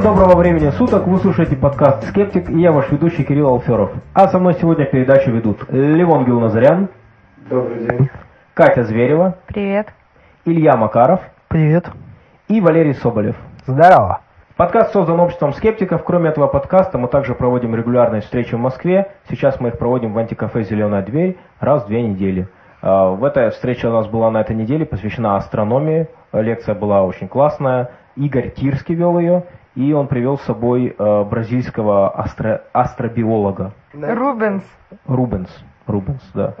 Всем доброго времени суток, вы слушаете подкаст «Скептик» и я ваш ведущий Кирилл Алферов. А со мной сегодня передачу ведут Левон Гилназарян. Добрый день. Катя Зверева. Привет. Илья Макаров. Привет. И Валерий Соболев. Здорово. Подкаст создан обществом скептиков. Кроме этого подкаста мы также проводим регулярные встречи в Москве. Сейчас мы их проводим в антикафе «Зеленая дверь» раз в две недели. А, в этой встрече у нас была на этой неделе посвящена астрономии. Лекция была очень классная. Игорь Тирский вел ее. И он привел с собой э, бразильского астро, астробиолога. Рубенс. Рубенс. Рубенс, да.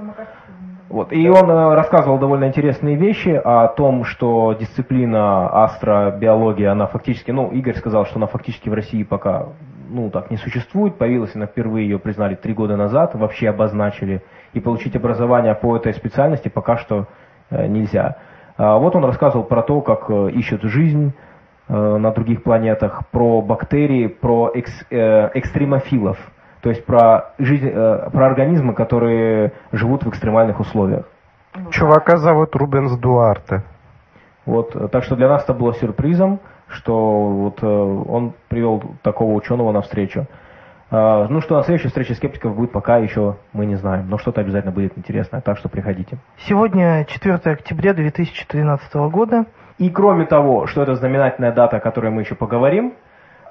Вот. И он э, рассказывал довольно интересные вещи о том, что дисциплина астробиология, она фактически, ну, Игорь сказал, что она фактически в России пока, ну, так не существует. Появилась она впервые, ее признали три года назад, вообще обозначили. И получить образование по этой специальности пока что э, нельзя. А вот он рассказывал про то, как э, ищут жизнь, на других планетах, про бактерии, про экс, э, экстремофилов, то есть про, жизнь, э, про организмы, которые живут в экстремальных условиях. Чувака зовут Рубенс Дуарте. Вот, э, так что для нас это было сюрпризом, что вот э, он привел такого ученого на встречу. Э, ну что на следующей встрече скептиков будет, пока еще мы не знаем. Но что-то обязательно будет интересное, так что приходите. Сегодня 4 октября 2013 года. И кроме того, что это знаменательная дата, о которой мы еще поговорим,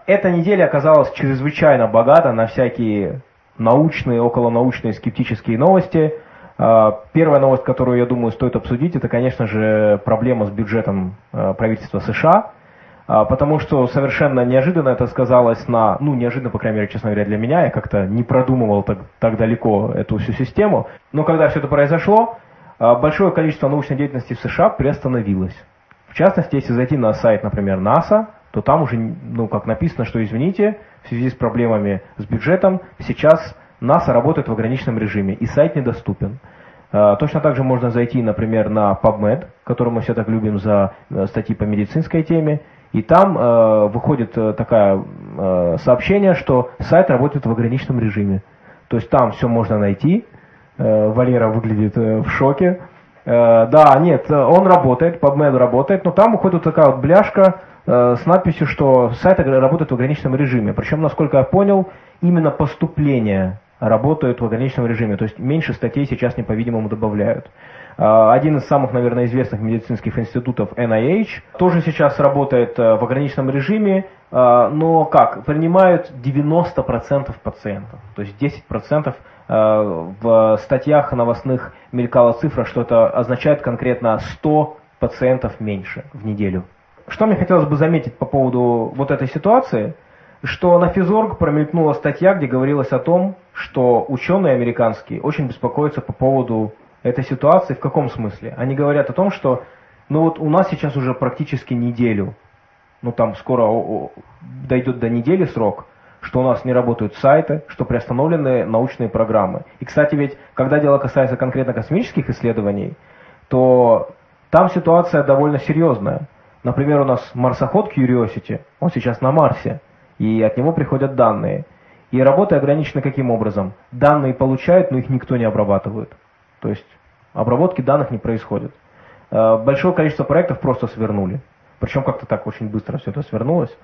эта неделя оказалась чрезвычайно богата на всякие научные, околонаучные, скептические новости. А, первая новость, которую, я думаю, стоит обсудить, это, конечно же, проблема с бюджетом а, правительства США, а, потому что совершенно неожиданно это сказалось на, ну, неожиданно, по крайней мере, честно говоря, для меня, я как-то не продумывал так, так далеко эту всю систему, но когда все это произошло, большое количество научной деятельности в США приостановилось. В частности, если зайти на сайт, например, НАСА, то там уже, ну, как написано, что, извините, в связи с проблемами с бюджетом, сейчас НАСА работает в ограниченном режиме, и сайт недоступен. А, точно так же можно зайти, например, на PubMed, который мы все так любим за э, статьи по медицинской теме, и там э, выходит э, такое э, сообщение, что сайт работает в ограниченном режиме. То есть там все можно найти. Э, Валера выглядит э, в шоке. Э, да, нет, он работает, PubMed работает, но там уходит такая вот бляшка э, с надписью, что сайт работает в ограниченном режиме. Причем, насколько я понял, именно поступления работают в ограниченном режиме. То есть меньше статей сейчас, не по-видимому, добавляют. Э, один из самых, наверное, известных медицинских институтов NIH тоже сейчас работает в ограниченном режиме, но как? Принимают 90% пациентов. То есть 10% Э, в статьях новостных мелькала цифра, что это означает конкретно 100 пациентов меньше в неделю. Что мне хотелось бы заметить по поводу вот этой ситуации, что на Физорг промелькнула статья, где говорилось о том, что ученые американские очень беспокоятся по поводу этой ситуации. В каком смысле? Они говорят о том, что ну вот у нас сейчас уже практически неделю, ну там скоро дойдет до недели срок, что у нас не работают сайты, что приостановлены научные программы. И, кстати, ведь, когда дело касается конкретно космических исследований, то там ситуация довольно серьезная. Например, у нас марсоход Curiosity, он сейчас на Марсе, и от него приходят данные. И работы ограничены каким образом? Данные получают, но их никто не обрабатывает. То есть обработки данных не происходит. Э, большое количество проектов просто свернули. Причем как-то так очень быстро все это свернулось.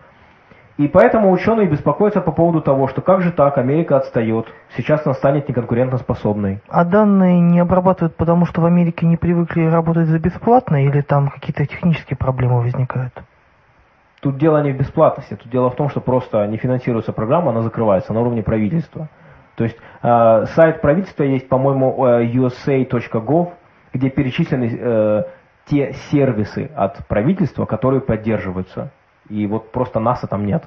И поэтому ученые беспокоятся по поводу того, что как же так, Америка отстает, сейчас она станет неконкурентоспособной. А данные не обрабатывают, потому что в Америке не привыкли работать за бесплатно, или там какие-то технические проблемы возникают? Тут дело не в бесплатности, тут дело в том, что просто не финансируется программа, она закрывается на уровне правительства. То есть э, сайт правительства есть, по-моему, э, usa.gov, где перечислены э, те сервисы от правительства, которые поддерживаются и вот просто НАСА там нет.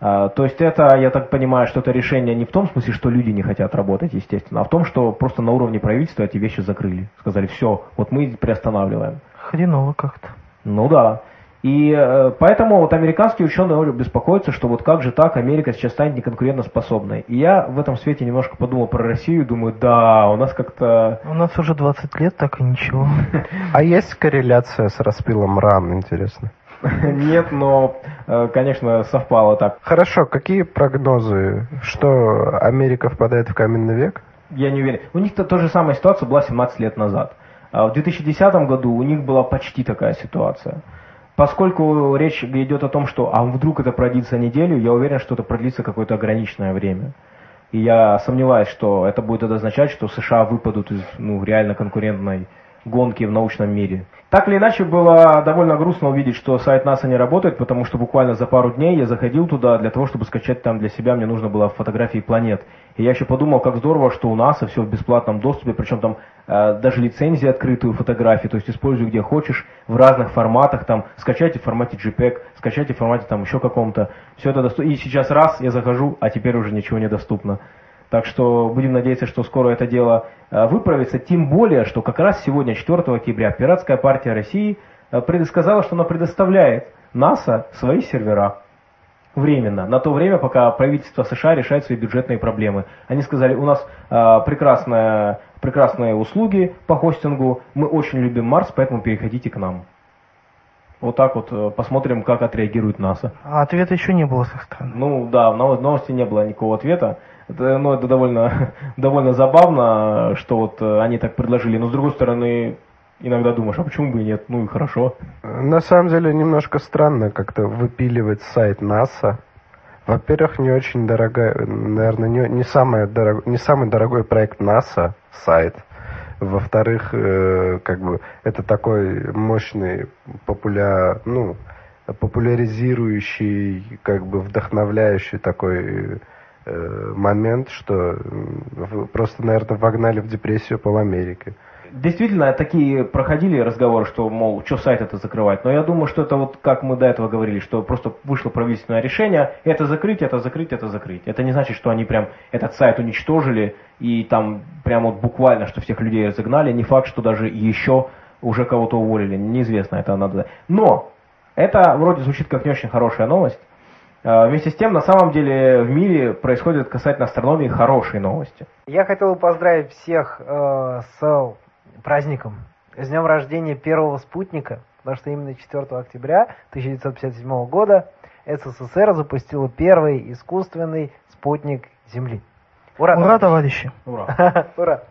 А, то есть это, я так понимаю, что это решение не в том смысле, что люди не хотят работать, естественно, а в том, что просто на уровне правительства эти вещи закрыли. Сказали, все, вот мы приостанавливаем. Хреново как-то. Ну да. И э, поэтому вот американские ученые беспокоятся, что вот как же так Америка сейчас станет неконкурентоспособной. И я в этом свете немножко подумал про Россию, думаю, да, у нас как-то... У нас уже 20 лет, так и ничего. А есть корреляция с распилом ран, интересно? Нет, но, э, конечно, совпало так. Хорошо, какие прогнозы? Что Америка впадает в каменный век? Я не уверен. У них-то та же самая ситуация была 17 лет назад. А в 2010 году у них была почти такая ситуация. поскольку речь идет о том, что а вдруг это продлится неделю, я уверен, что это продлится какое-то ограниченное время. И я сомневаюсь, что это будет означать, что США выпадут из ну, реально конкурентной гонки в научном мире. Так или иначе, было довольно грустно увидеть, что сайт НАСА не работает, потому что буквально за пару дней я заходил туда для того, чтобы скачать там для себя, мне нужно было фотографии планет. И я еще подумал, как здорово, что у НАСА все в бесплатном доступе, причем там э, даже лицензии открытую фотографии, то есть используй где хочешь, в разных форматах, там, скачайте в формате JPEG, скачайте в формате там еще каком-то, все это доступно. И сейчас раз я захожу, а теперь уже ничего не доступно. Так что будем надеяться, что скоро это дело э, выправится, тем более, что как раз сегодня, 4 октября, Пиратская партия России э, предсказала, что она предоставляет НАСА свои сервера временно, на то время, пока правительство США решает свои бюджетные проблемы. Они сказали, у нас э, прекрасная, прекрасные услуги по хостингу, мы очень любим Марс, поэтому переходите к нам. Вот так вот посмотрим, как отреагирует НАСА. А ответа еще не было с их стороны. Ну да, в новости не было никакого ответа. Это, ну, это довольно, довольно забавно, что вот э, они так предложили. Но с другой стороны, иногда думаешь, а почему бы и нет? Ну и хорошо. На самом деле немножко странно как-то выпиливать сайт НАСА. Во-первых, не очень дорогая, наверное, не, не, самый дорог, не самый дорогой проект НАСА сайт. Во-вторых, э, как бы это такой мощный популя, ну, популяризирующий, как бы вдохновляющий такой Э, момент, что просто, наверное, вогнали в депрессию пол Америки. Действительно, такие проходили разговоры, что, мол, что сайт это закрывать. Но я думаю, что это вот, как мы до этого говорили, что просто вышло правительственное решение, это закрыть, это закрыть, это закрыть. Это не значит, что они прям этот сайт уничтожили и там прям вот буквально, что всех людей разогнали. Не факт, что даже еще уже кого-то уволили. Неизвестно, это надо. Но это вроде звучит как не очень хорошая новость. А, вместе с тем, на самом деле, в мире происходят касательно астрономии хорошие новости. Я хотел бы поздравить всех э, с праздником, с днем рождения первого спутника, потому что именно 4 октября 1957 года СССР запустила первый искусственный спутник Земли. Ура, Ура товарищи! Ура! Ура!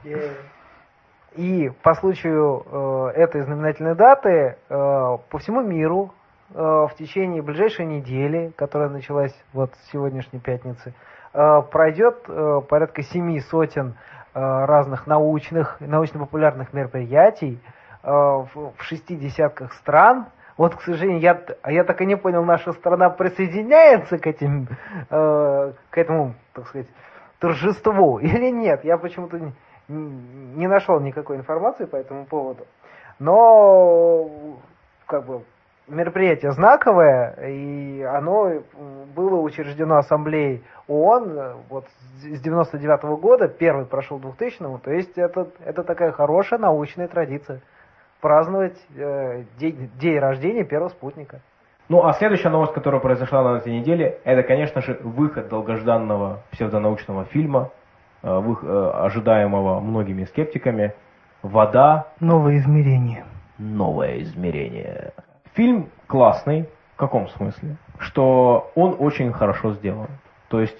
И по случаю э, этой знаменательной даты э, по всему миру Э, в течение ближайшей недели, которая началась вот с сегодняшней пятницы, э, пройдет э, порядка семи сотен разных научных, научно-популярных мероприятий в шести десятках стран. Вот, к сожалению, я, я так и не понял, наша страна присоединяется к этим, к этому, так сказать, торжеству или нет. Я почему-то не, не нашел никакой информации по этому поводу. Но, как бы, мероприятие знаковое, и оно было учреждено Ассамблеей ООН вот с 99 -го года, первый прошел 2000 то есть это, это такая хорошая научная традиция праздновать э, день, день рождения первого спутника. Ну, а следующая новость, которая произошла на этой неделе, это, конечно же, выход долгожданного псевдонаучного фильма, э, э, ожидаемого многими скептиками «Вода». Новое измерение. Новое измерение. Фильм классный. В каком смысле? Что он очень хорошо сделан. То есть,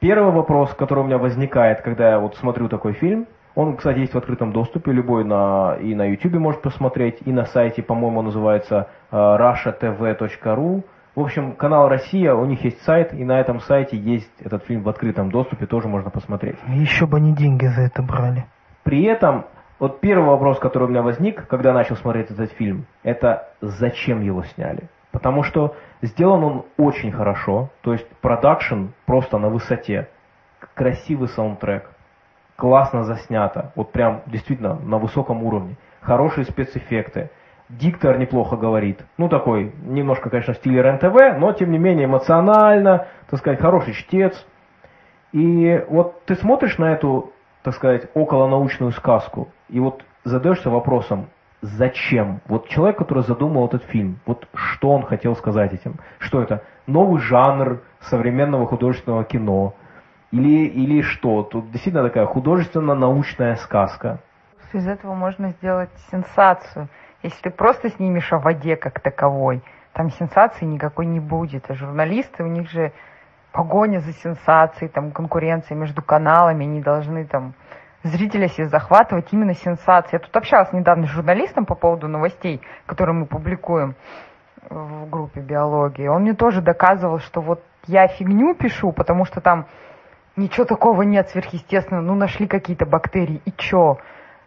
первый вопрос, который у меня возникает, когда я вот смотрю такой фильм, он, кстати, есть в открытом доступе, любой на, и на YouTube может посмотреть, и на сайте, по-моему, называется uh, rushatv.ru. В общем, канал «Россия», у них есть сайт, и на этом сайте есть этот фильм в открытом доступе, тоже можно посмотреть. Еще бы они деньги за это брали. При этом вот первый вопрос, который у меня возник, когда начал смотреть этот фильм, это зачем его сняли? Потому что сделан он очень хорошо, то есть продакшн просто на высоте, красивый саундтрек, классно заснято, вот прям действительно на высоком уровне, хорошие спецэффекты, диктор неплохо говорит, ну такой, немножко, конечно, в стиле РЕН-ТВ, но тем не менее эмоционально, так сказать, хороший чтец. И вот ты смотришь на эту так сказать, околонаучную сказку. И вот задаешься вопросом, зачем? Вот человек, который задумал этот фильм, вот что он хотел сказать этим? Что это? Новый жанр современного художественного кино? Или, или что? Тут действительно такая художественно-научная сказка. Из этого можно сделать сенсацию. Если ты просто снимешь о воде как таковой, там сенсации никакой не будет. А журналисты, у них же погоня за сенсацией, там, конкуренция между каналами, они должны там зрителя себе захватывать именно сенсацией. Я тут общалась недавно с журналистом по поводу новостей, которые мы публикуем. в группе биологии. Он мне тоже доказывал, что вот я фигню пишу, потому что там ничего такого нет сверхъестественного. Ну, нашли какие-то бактерии, и чё?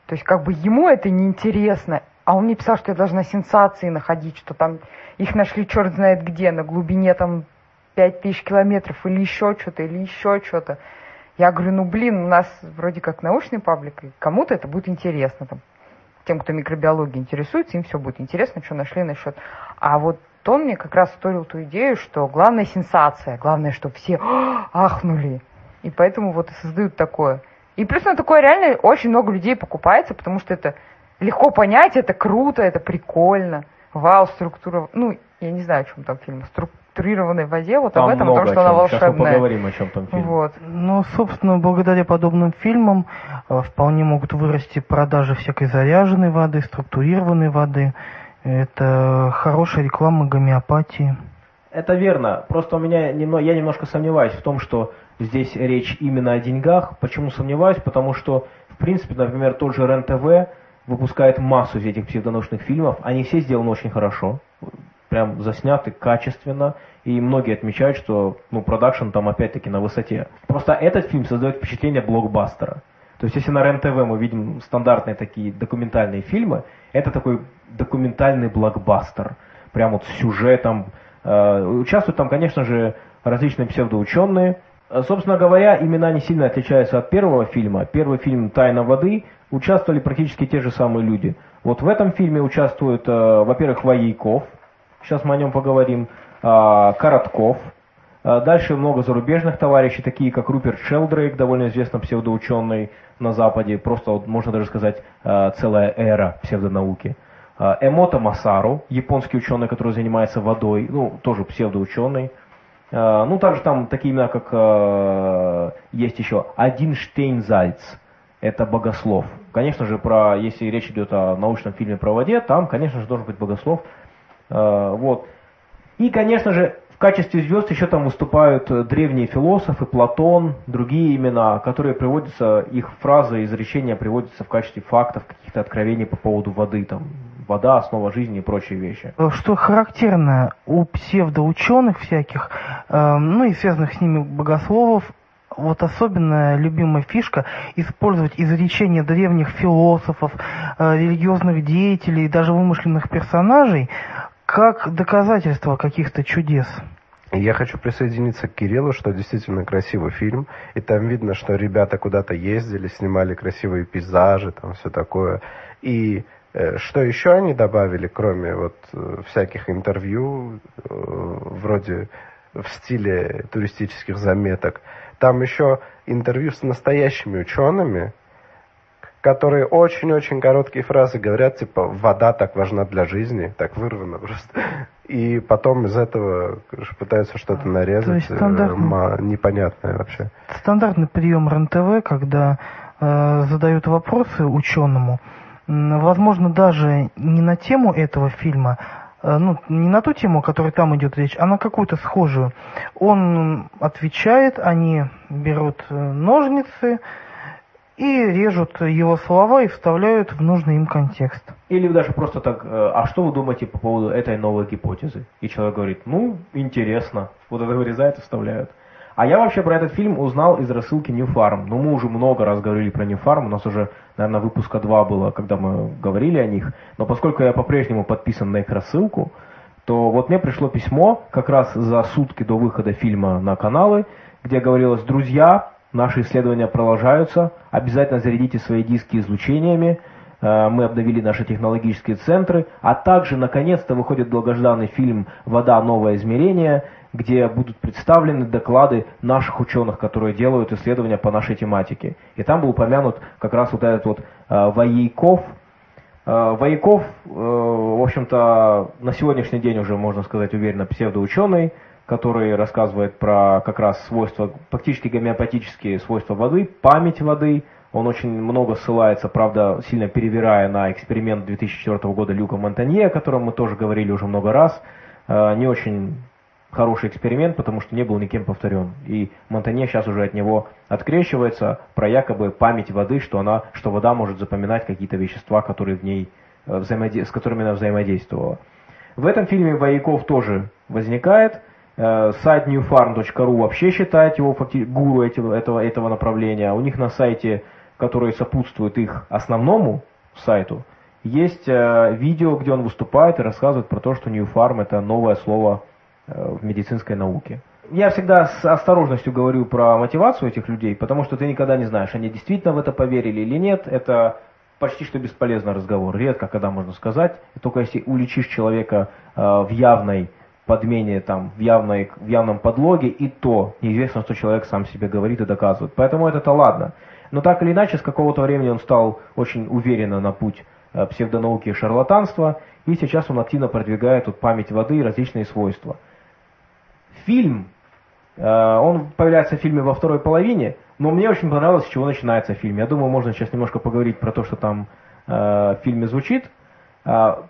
То есть, как бы ему это неинтересно. А он мне писал, что я должна сенсации находить, что там их нашли черт знает где, на глубине там пять тысяч километров, или еще что-то, или еще что-то. Я говорю, ну блин, у нас вроде как научный паблик, и кому-то это будет интересно. Там, тем, кто микробиологией интересуется, им все будет интересно, что нашли насчет. А вот он мне как раз вторил ту идею, что главная сенсация, главное, чтобы все ахнули. И поэтому вот и создают такое. И плюс на такое реально очень много людей покупается, потому что это легко понять, это круто, это прикольно. Вау, структура, ну, я не знаю, о чем там фильм, структурированной воде, вот Там об этом, потому что о чем. она Сейчас мы волшебная. поговорим, о чем там фильм. Вот. Ну, собственно, благодаря подобным фильмам э, вполне могут вырасти продажи всякой заряженной воды, структурированной воды. Это хорошая реклама гомеопатии. Это верно. Просто у меня я немножко сомневаюсь в том, что здесь речь именно о деньгах. Почему сомневаюсь? Потому что, в принципе, например, тот же РЕН-ТВ выпускает массу из этих псевдонаучных фильмов. Они все сделаны очень хорошо. Прям засняты качественно. И многие отмечают, что ну, продакшн там опять-таки на высоте. Просто этот фильм создает впечатление блокбастера. То есть, если на РЕН-ТВ мы видим стандартные такие документальные фильмы, это такой документальный блокбастер. Прям вот с сюжетом. Э, Участвуют там, конечно же, различные псевдоученые. Э, Собственно говоря, имена не сильно отличаются от первого фильма. Первый фильм «Тайна воды» участвовали практически те же самые люди. Вот в этом фильме участвует, э, во-первых, Воейков, сейчас мы о нем поговорим, а, Коротков, а, Дальше много зарубежных товарищей, такие как Руперт Шелдрейк, довольно известный псевдоученый на Западе, просто можно даже сказать а, целая эра псевдонауки. А, Эмото Масару, японский ученый, который занимается водой, ну, тоже псевдоученый. Ну, также там такие имена, как есть еще Один Штейнзальц, это богослов. Конечно же, про, если речь идет о научном фильме про воде, там, конечно же, должен быть богослов. А, Вот. И, конечно же, в качестве звезд еще там выступают э, древние философы, Платон, другие имена, которые приводятся, их фразы, изречения приводятся в качестве фактов, каких-то откровений по поводу воды, там, вода, основа жизни и прочие вещи. Э, Что характерно у псевдоученых всяких, э, ну и связанных с ними богословов, вот особенно любимая фишка использовать изречения древних философов, э, религиозных деятелей, даже вымышленных персонажей как доказательство каких-то чудес. Я хочу присоединиться к Кириллу, что действительно красивый фильм, и там видно, что ребята куда-то ездили, снимали красивые пейзажи, там все такое. И э, что еще они добавили, кроме вот э, всяких интервью, э, вроде в стиле туристических заметок, там еще интервью с настоящими учеными, которые очень-очень короткие фразы говорят, типа, вода так важна для жизни, так вырвано просто. И потом из этого пытаются что-то нарезать, То есть э, стандартно. ма- непонятное вообще. Стандартный прием РЕН-ТВ, когда э, задают вопросы ученому, возможно, даже не на тему этого фильма, э, ну, не на ту тему, о которой там идет речь, а на какую-то схожую. Он отвечает, они берут э, ножницы и режут его слова и вставляют в нужный им контекст. Или даже просто так, э, а что вы думаете по поводу этой новой гипотезы? И человек говорит, ну, интересно. Вот это вырезают и вставляют. А я вообще про этот фильм узнал из рассылки New Farm. Ну, мы уже много раз говорили про New Farm. У нас уже, наверное, выпуска два было, когда мы говорили о них. Но поскольку я по-прежнему подписан на их рассылку, то вот мне пришло письмо как раз за сутки до выхода фильма на каналы, где говорилось, друзья, наши исследования продолжаются, обязательно зарядите свои диски излучениями, Э, мы обновили наши технологические центры, а также, наконец-то, выходит долгожданный фильм «Вода. Новое измерение», где будут представлены доклады наших ученых, которые делают исследования по нашей тематике. И там был упомянут как раз вот этот вот э, Воейков. Э, Воейков, э, в общем-то, на сегодняшний день уже, можно сказать уверенно, псевдоученый, который рассказывает про как раз свойства, фактически гомеопатические свойства воды, память воды. Он очень много ссылается, правда, сильно перевирая на эксперимент 2004 года Люка Монтанье, о котором мы тоже говорили уже много раз. Э, Не очень хороший эксперимент, потому что не был никем повторен. И Монтанье сейчас уже от него открещивается про якобы память воды, что, она, что вода может запоминать какие-то вещества, которые в ней, э, взаимоде- с которыми она взаимодействовала. В этом фильме Вояков тоже возникает. Э, сайт newfarm.ru вообще считает его гуру этого, этого, этого направления. У них на сайте, который сопутствует их основному сайту, есть э, видео, где он выступает и рассказывает про то, что New это новое слово э, в медицинской науке. Я всегда с осторожностью говорю про мотивацию этих людей, потому что ты никогда не знаешь, они действительно в это поверили или нет. Это почти что бесполезный разговор. Редко, когда можно сказать. Только если уличишь человека э, в явной подмене, там, в, явной, в явном подлоге, и то неизвестно, что человек сам себе говорит и доказывает. Поэтому это-то ладно. Но так или иначе, с какого-то времени он стал очень уверенно на путь Э, псевдонауки и шарлатанства, и сейчас он активно продвигает тут память воды и различные свойства. Фильм, э, он появляется в фильме во второй половине, но мне очень понравилось, с чего начинается фильм. Я думаю, можно сейчас немножко поговорить про то, что там э, в фильме звучит. В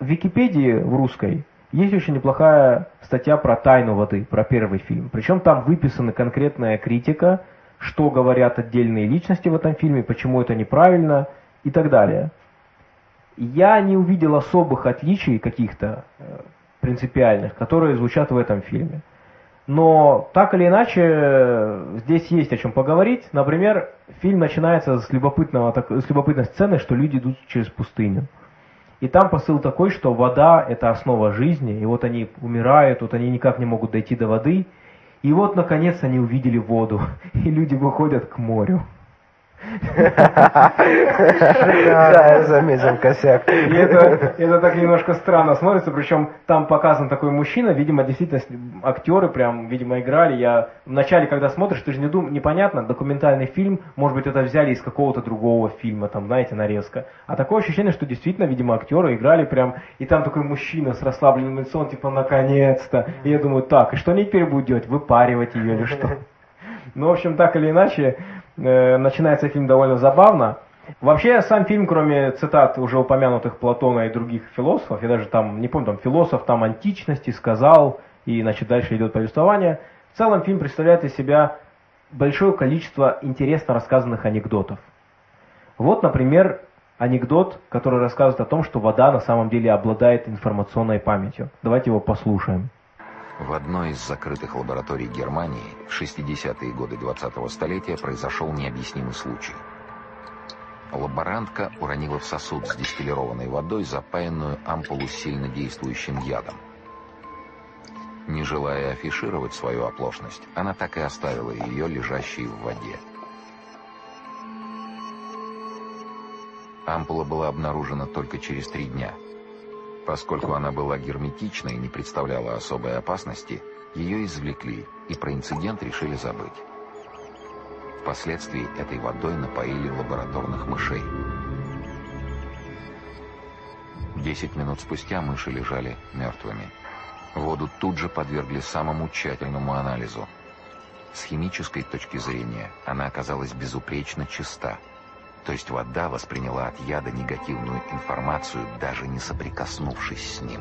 Википедии в русской есть очень неплохая статья про тайну воды, про первый фильм. Причем там выписана конкретная критика, что говорят отдельные личности в этом фильме, почему это неправильно и так далее я не увидел особых отличий каких-то э, принципиальных, которые звучат в этом фильме. Но так или иначе, здесь есть о чем поговорить. Например, фильм начинается с, любопытного, с любопытной сцены, что люди идут через пустыню. И там посыл такой, что вода – это основа жизни, и вот они умирают, вот они никак не могут дойти до воды. И вот, наконец, они увидели воду, и люди выходят к морю. Да, я заметил косяк. И это, это так немножко странно смотрится, причем там показан такой мужчина, видимо, действительно актеры прям, видимо, играли. Я вначале, когда смотришь, ты же не дум, непонятно, документальный фильм, может быть, это взяли из какого-то другого фильма, там, знаете, нарезка. А такое ощущение, что действительно, видимо, актеры играли прям, и там такой мужчина с расслабленным лицом, типа, наконец-то. И я думаю, так, и что они теперь будут делать? Выпаривать ее или что? Ну, в общем, так или иначе, начинается фильм довольно забавно. Вообще, сам фильм, кроме цитат уже упомянутых Платона и других философов, я даже там, не помню, там философ там античности сказал, и, значит, дальше идет повествование, в целом фильм представляет из себя большое количество интересно рассказанных анекдотов. Вот, например, анекдот, который рассказывает о том, что вода на самом деле обладает информационной памятью. Давайте его послушаем. В одной из закрытых лабораторий Германии в 60-е годы 20-го столетия произошел необъяснимый случай. Лаборантка уронила в сосуд с дистиллированной водой запаянную ампулу с сильно действующим ядом. Не желая афишировать свою оплошность, она так и оставила ее лежащей в воде. Ампула была обнаружена только через три дня – Поскольку она была герметичной и не представляла особой опасности, ее извлекли, и про инцидент решили забыть. Впоследствии этой водой напоили лабораторных мышей. Десять минут спустя мыши лежали мертвыми. Воду тут же подвергли самому тщательному анализу. С химической точки зрения она оказалась безупречно чиста – то есть вода восприняла от яда негативную информацию, даже не соприкоснувшись с ним.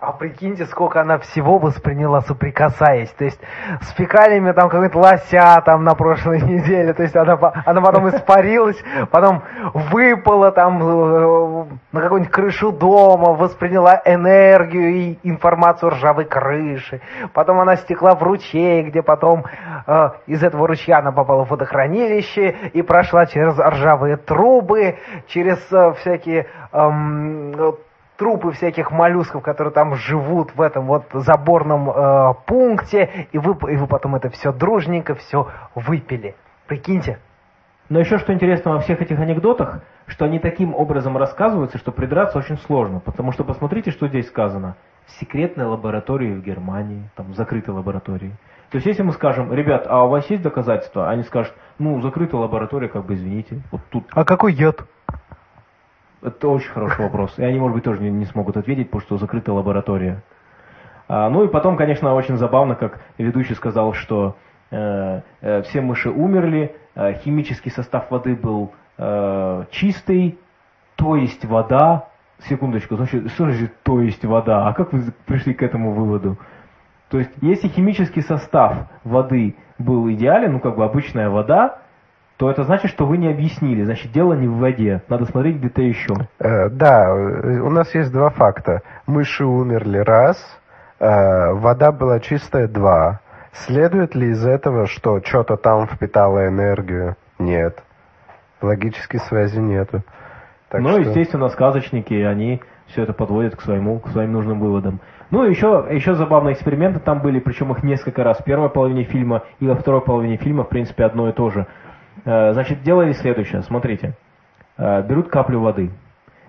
А прикиньте, сколько она всего восприняла, соприкасаясь. То есть с фекалиями там какой-то лося там на прошлой неделе. То есть она, она потом испарилась, потом выпала там э, на какую-нибудь крышу дома, восприняла энергию и информацию ржавой крыши. Потом она стекла в ручей, где потом э, из этого ручья она попала в водохранилище и прошла через ржавые трубы, через э, всякие... Э, трупы всяких моллюсков, которые там живут в этом вот заборном э, пункте, и вы, и вы потом это все дружненько все выпили. Прикиньте. Но еще что интересно во всех этих анекдотах, что они таким образом рассказываются, что придраться очень сложно. Потому что посмотрите, что здесь сказано. В секретной лаборатории в Германии, там, в закрытой лаборатории. То есть, если мы скажем, ребят, а у вас есть доказательства? Они скажут, ну, закрытая лаборатория, как бы, извините. Вот тут. А какой яд? Это очень хороший вопрос. И они, может быть, тоже не, не смогут ответить, потому что закрытая лаборатория. А, ну и потом, конечно, очень забавно, как ведущий сказал, что э, э, все мыши умерли, э, химический состав воды был э, чистый, то есть вода. Секундочку, значит, что значит то есть вода? А как вы пришли к этому выводу? То есть, если химический состав воды был идеален, ну как бы обычная вода, то это значит, что вы не объяснили. Значит, дело не в воде. Надо смотреть где-то еще. Э, да, э, у нас есть два факта. Мыши умерли раз, э, вода была чистая два. Следует ли из этого, что что-то там впитало энергию? Нет. Логической связи нету. Так ну, что... естественно, сказочники, они все это подводят к, своему, к своим нужным выводам. Ну, еще, еще забавные эксперименты там были, причем их несколько раз. В первой половине фильма и во второй половине фильма, в принципе, одно и то же. Э, значит, делали следующее, смотрите. Э, берут каплю воды.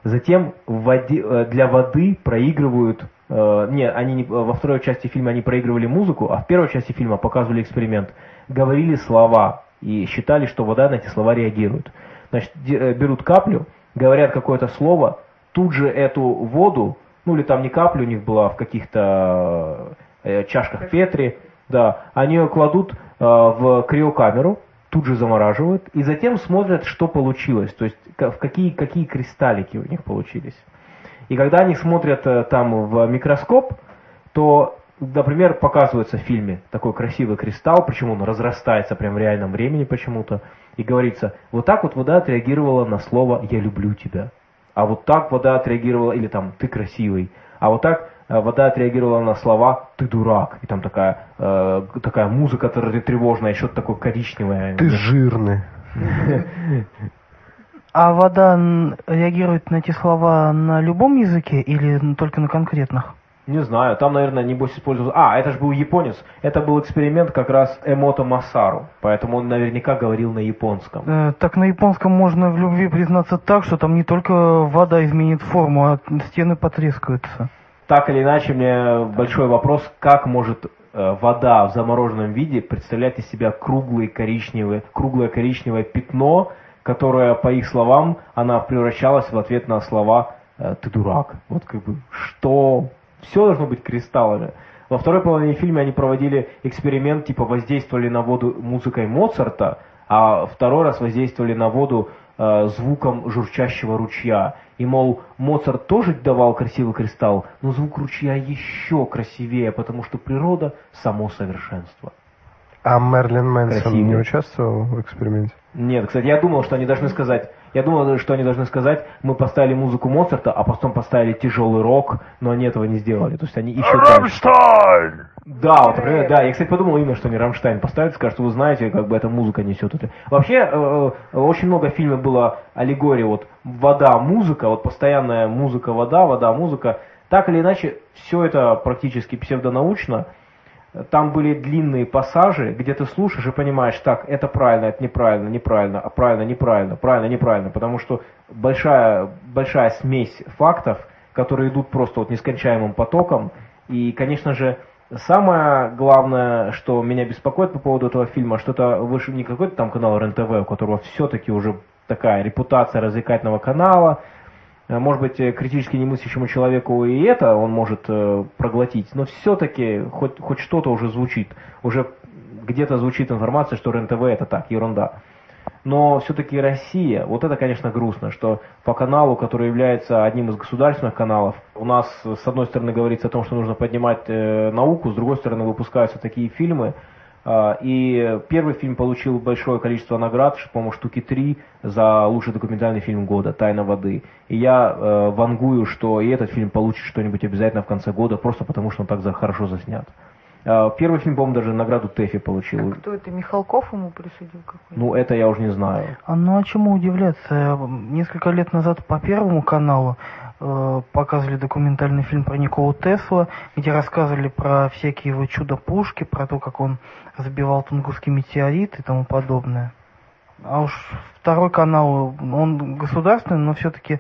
Затем в воде, э, для воды проигрывают... Не, они не, во второй части фильма они проигрывали музыку, а в первой части фильма показывали эксперимент. Говорили слова и считали, что вода на эти слова реагирует. Значит, берут каплю, говорят какое-то слово, тут же эту воду, ну или там не каплю у них была, в каких-то чашках Петри, да, они ее кладут в криокамеру, тут же замораживают, и затем смотрят, что получилось, то есть в какие, какие кристаллики у них получились. И когда они смотрят э, там в микроскоп, то, например, показывается в фильме такой красивый кристалл, почему он разрастается прям в реальном времени почему-то, и говорится, вот так вот вода отреагировала на слово «я люблю тебя». А вот так вода отреагировала, или там «ты красивый», а вот так вода отреагировала на слова «ты дурак». И там такая, э, такая музыка тревожная, еще такое коричневое. Ты жирный. А вода реагирует на эти слова на любом языке или только на конкретных? Не знаю, там, наверное, небось использовал... А, это же был японец. Это был эксперимент как раз Эмото Масару, поэтому он наверняка говорил на японском. Э, так на японском можно в любви признаться так, что там не только вода изменит форму, а стены потрескаются так или иначе, мне большой вопрос, как может э, вода в замороженном виде представлять из себя круглый коричневый, круглое коричневое пятно, которое, по их словам, она превращалась в ответ на слова э, «ты дурак». Вот как бы, что? Все должно быть кристаллами. Во второй половине фильма они проводили эксперимент, типа воздействовали на воду музыкой Моцарта, а второй раз воздействовали на воду звуком журчащего ручья. И, мол, Моцарт тоже давал красивый кристалл, но звук ручья еще красивее, потому что природа – само совершенство. А Мерлин Мэнсон Красивый. не участвовал в эксперименте? Нет, кстати, я думал, что они должны сказать, я думал, что они должны сказать, мы поставили музыку Моцарта, а потом поставили тяжелый рок, но они этого не сделали. То есть они ищут... Рамштайн! Да, вот, например, да, я, кстати, подумал именно, что они Рамштайн поставят, скажут, что вы знаете, как бы эта музыка несет это. Вообще, э, э, очень много фильмов было аллегории, вот, вода, музыка, вот постоянная музыка, вода, вода, музыка. Так или иначе, все это практически псевдонаучно, там были длинные пассажи, где ты слушаешь и понимаешь, так, это правильно, это неправильно, неправильно, а правильно, неправильно, правильно, неправильно, потому что большая, большая смесь фактов, которые идут просто вот нескончаемым потоком, и, конечно же, самое главное, что меня беспокоит по поводу этого фильма, что это выше не какой-то там канал РНТВ, у которого все-таки уже такая репутация развлекательного канала, может быть, э, критически немыслящему человеку и это он может э, проглотить, но все-таки хоть, хоть что-то уже звучит. Уже где-то звучит информация, что РЕН-ТВ это так, ерунда. Но все-таки Россия, вот это, конечно, грустно, что по каналу, который является одним из государственных каналов, у нас, с одной стороны, говорится о том, что нужно поднимать э, науку, с другой стороны, выпускаются такие фильмы, и первый фильм получил большое количество наград, по-моему, штуки три за лучший документальный фильм года «Тайна воды». И я э, вангую, что и этот фильм получит что-нибудь обязательно в конце года, просто потому что он так за, хорошо заснят. Э, первый фильм, по-моему, даже награду ТЭФИ получил. А кто это, Михалков ему присудил какой Ну, это я уже не знаю. А ну а чему удивляться? Несколько лет назад по Первому каналу показывали документальный фильм про Николу Тесла, где рассказывали про всякие его чудо-пушки, про то, как он забивал тунгусский метеорит и тому подобное. А уж второй канал, он государственный, но все-таки э,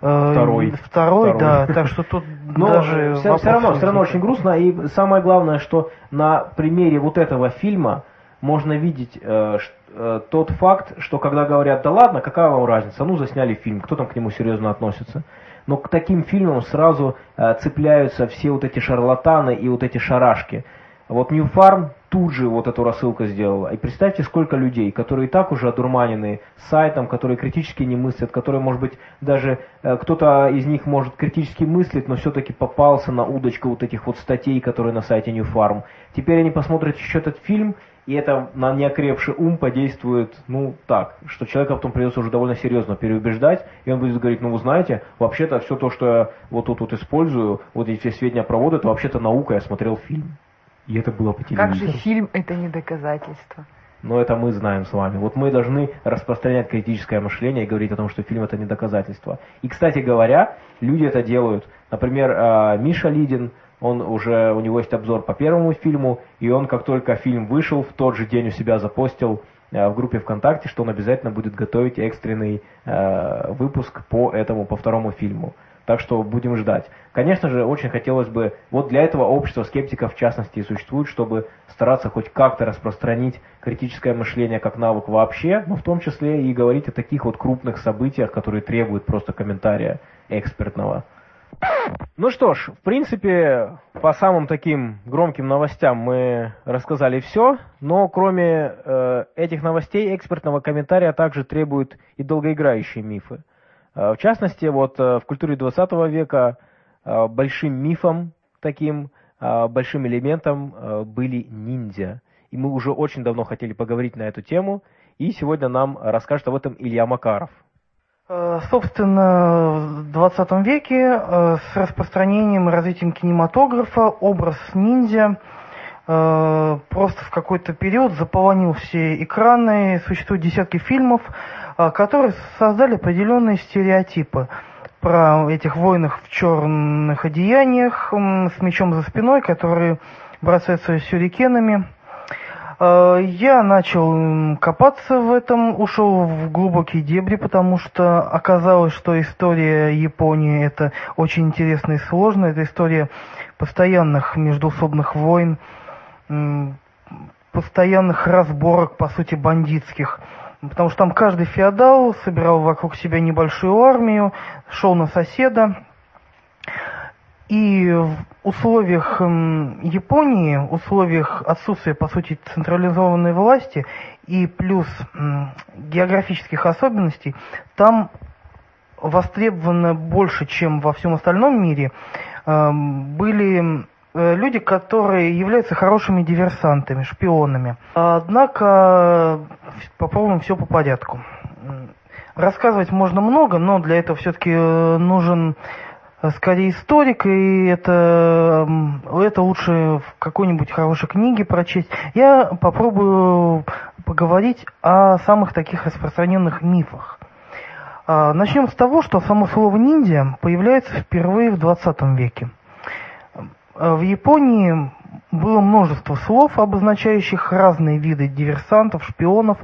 второй. второй, второй, да, так что тут но даже все, все равно, все равно очень грустно. И самое главное, что на примере вот этого фильма можно видеть э, э, тот факт, что когда говорят, да ладно, какая вам разница, ну засняли фильм, кто там к нему серьезно относится но к таким фильмам сразу э, цепляются все вот эти шарлатаны и вот эти шарашки. Вот New Farm тут же вот эту рассылку сделала. И представьте, сколько людей, которые и так уже одурманены сайтом, которые критически не мыслят, которые, может быть, даже э, кто-то из них может критически мыслить, но все-таки попался на удочку вот этих вот статей, которые на сайте New Farm. Теперь они посмотрят еще этот фильм, и это на неокрепший ум подействует, ну, так, что человека потом придется уже довольно серьезно переубеждать, и он будет говорить, ну, вы знаете, вообще-то все то, что я вот тут вот использую, вот эти все сведения про воду, это вообще-то наука, я смотрел фильм. И это было по телевизору. Как же фильм это не доказательство? Но это мы знаем с вами. Вот мы должны распространять критическое мышление и говорить о том, что фильм это не доказательство. И, кстати говоря, люди это делают. Например, а, Миша Лидин, он уже, у него есть обзор по первому фильму, и он, как только фильм вышел, в тот же день у себя запостил э, в группе ВКонтакте, что он обязательно будет готовить экстренный э, выпуск по этому, по второму фильму. Так что будем ждать. Конечно же, очень хотелось бы, вот для этого общество скептиков в частности и существует, чтобы стараться хоть как-то распространить критическое мышление как навык вообще, но в том числе и говорить о таких вот крупных событиях, которые требуют просто комментария экспертного. Ну что ж, в принципе, по самым таким громким новостям мы рассказали все, но кроме э, этих новостей экспертного комментария также требуют и долгоиграющие мифы. Э, в частности, вот э, в культуре 20 века э, большим мифом таким, э, большим элементом э, были ниндзя. И мы уже очень давно хотели поговорить на эту тему, и сегодня нам расскажет об этом Илья Макаров. Э, собственно, в 20 веке э, с распространением и развитием кинематографа образ ниндзя э, просто в какой-то период заполонил все экраны. Существуют десятки фильмов, которые создали определенные стереотипы про этих воинов в черных одеяниях с мечом за спиной, которые бросаются сюрикенами. Э, я начал копаться в этом, ушел в глубокие дебри, потому что оказалось, что история Японии это очень интересно и сложно. Это история постоянных междуусобных войн, постоянных разборок, по сути, бандитских. Потому что там каждый феодал собирал вокруг себя небольшую армию, шел на соседа, и в условиях Японии, в условиях отсутствия, по сути, централизованной власти и плюс географических особенностей, там востребовано больше, чем во всем остальном мире, были э, люди, которые являются хорошими диверсантами, шпионами. Однако попробуем все по порядку. Рассказывать можно много, но для этого все-таки э, нужен скорее историк, и это, это лучше в какой-нибудь хорошей книге прочесть. Я попробую поговорить о самых таких распространенных мифах. А, начнем с того, что само слово ниндзя появляется впервые в 20 веке. В Японии было множество слов, обозначающих разные виды диверсантов, шпионов,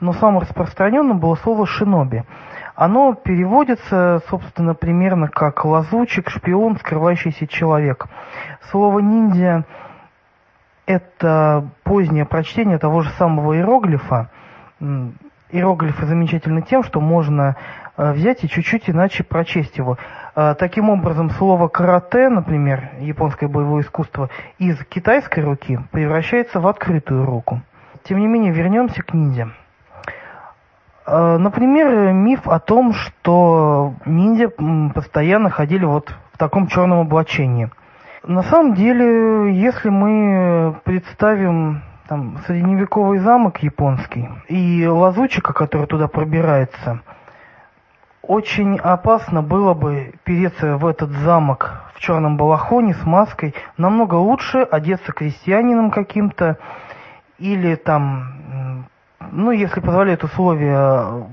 но самым распространенным было слово шиноби – оно переводится, собственно, примерно как лазучик, шпион, скрывающийся человек. Слово ниндзя – это позднее прочтение того же самого иероглифа. Иероглифы замечательны тем, что можно э, взять и чуть-чуть иначе прочесть его. Э, таким образом, слово карате, например, японское боевое искусство, из китайской руки превращается в открытую руку. Тем не менее, вернемся к ниндзя. Э, например, миф о том, что ниндзя постоянно ходили вот в таком черном облачении. На самом деле, если мы представим там, средневековый замок японский и лазучика, который туда пробирается, очень опасно было бы переться в этот замок в черном балахоне с маской. Намного лучше одеться крестьянином каким-то или там ну, если позволяют условия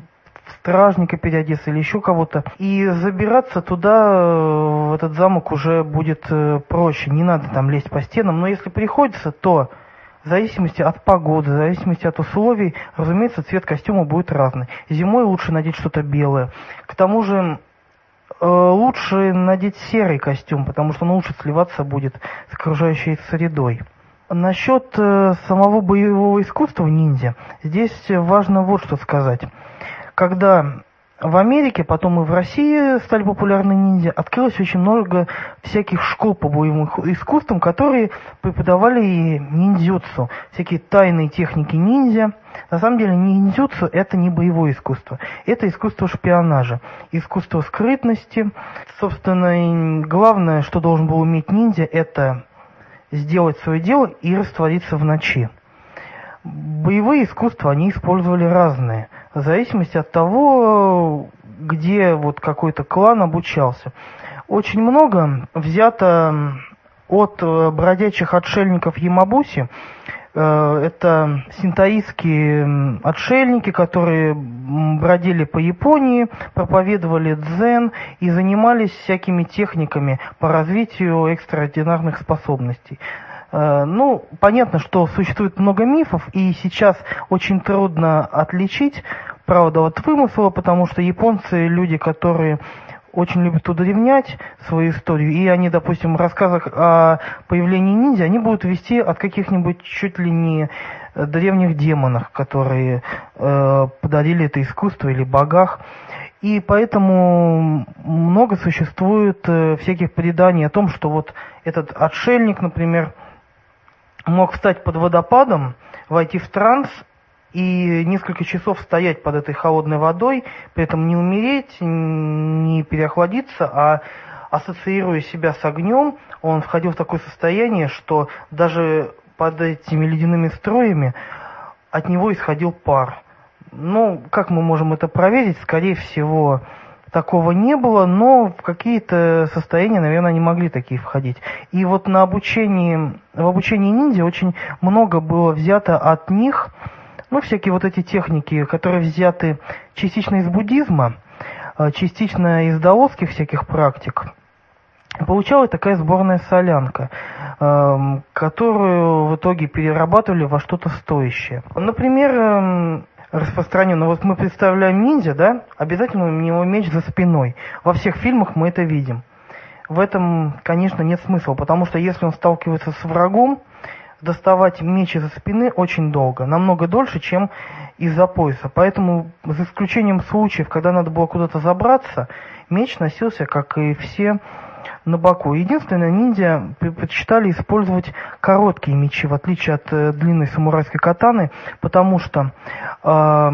стражника переодеться или еще кого-то. И забираться туда, в этот замок уже будет э, проще. Не надо там лезть по стенам. Но если приходится, то в зависимости от погоды, в зависимости от условий, разумеется, цвет костюма будет разный. Зимой лучше надеть что-то белое. К тому же э, лучше надеть серый костюм, потому что он лучше сливаться будет с окружающей средой. Насчет э, самого боевого искусства ниндзя, здесь важно вот что сказать. Когда в Америке, потом и в России стали популярны ниндзя, открылось очень много всяких школ по боевым искусствам, которые преподавали и ниндзюцу, всякие тайные техники ниндзя. На самом деле ниндзюцу это не боевое искусство, это искусство шпионажа, искусство скрытности. Собственно, главное, что должен был уметь ниндзя, это сделать свое дело и раствориться в ночи. боевые искусства они использовали разные, в зависимости от того, где вот какой-то клан обучался. Очень много взято от бродячих отшельников Ямабуси, Э, это синтаистские отшельники, которые бродили по Японии, проповедовали дзен и занимались всякими техниками по развитию экстраординарных способностей. Э, ну, понятно, что существует много мифов, и сейчас очень трудно отличить правду от вымысла, потому что японцы люди, которые очень любят удревнять свою историю, и они, допустим, рассказах о появлении ниндзя, они будут вести от каких-нибудь чуть ли не э, древних демонов, которые э, подарили это искусство, или богах. И поэтому много существует э, всяких преданий о том, что вот этот отшельник, например, мог встать под водопадом, войти в транс и несколько часов стоять под этой холодной водой, при этом не умереть, не переохладиться, а ассоциируя себя с огнем, он входил в такое состояние, что даже под этими ледяными строями от него исходил пар. Ну, как мы можем это проверить? Скорее всего, такого не было, но в какие-то состояния, наверное, они могли такие входить. И вот на обучении, в обучении ниндзя очень много было взято от них – ну, всякие вот эти техники, которые взяты частично из буддизма, а, частично из даосских всяких практик, получалась такая сборная солянка, которую в итоге перерабатывали во что-то стоящее. Например, распространенно, вот мы представляем ниндзя, да, обязательно у него меч за спиной. Во всех фильмах мы это видим. В этом, конечно, нет смысла, потому что если он сталкивается с врагом, доставать меч из-за спины очень долго, намного дольше, чем из-за пояса. Поэтому, за исключением случаев, когда надо было куда-то забраться, меч носился, как и все, на боку. Единственное, ниндзя предпочитали использовать короткие мечи, в отличие от э, длинной самурайской катаны, потому что э,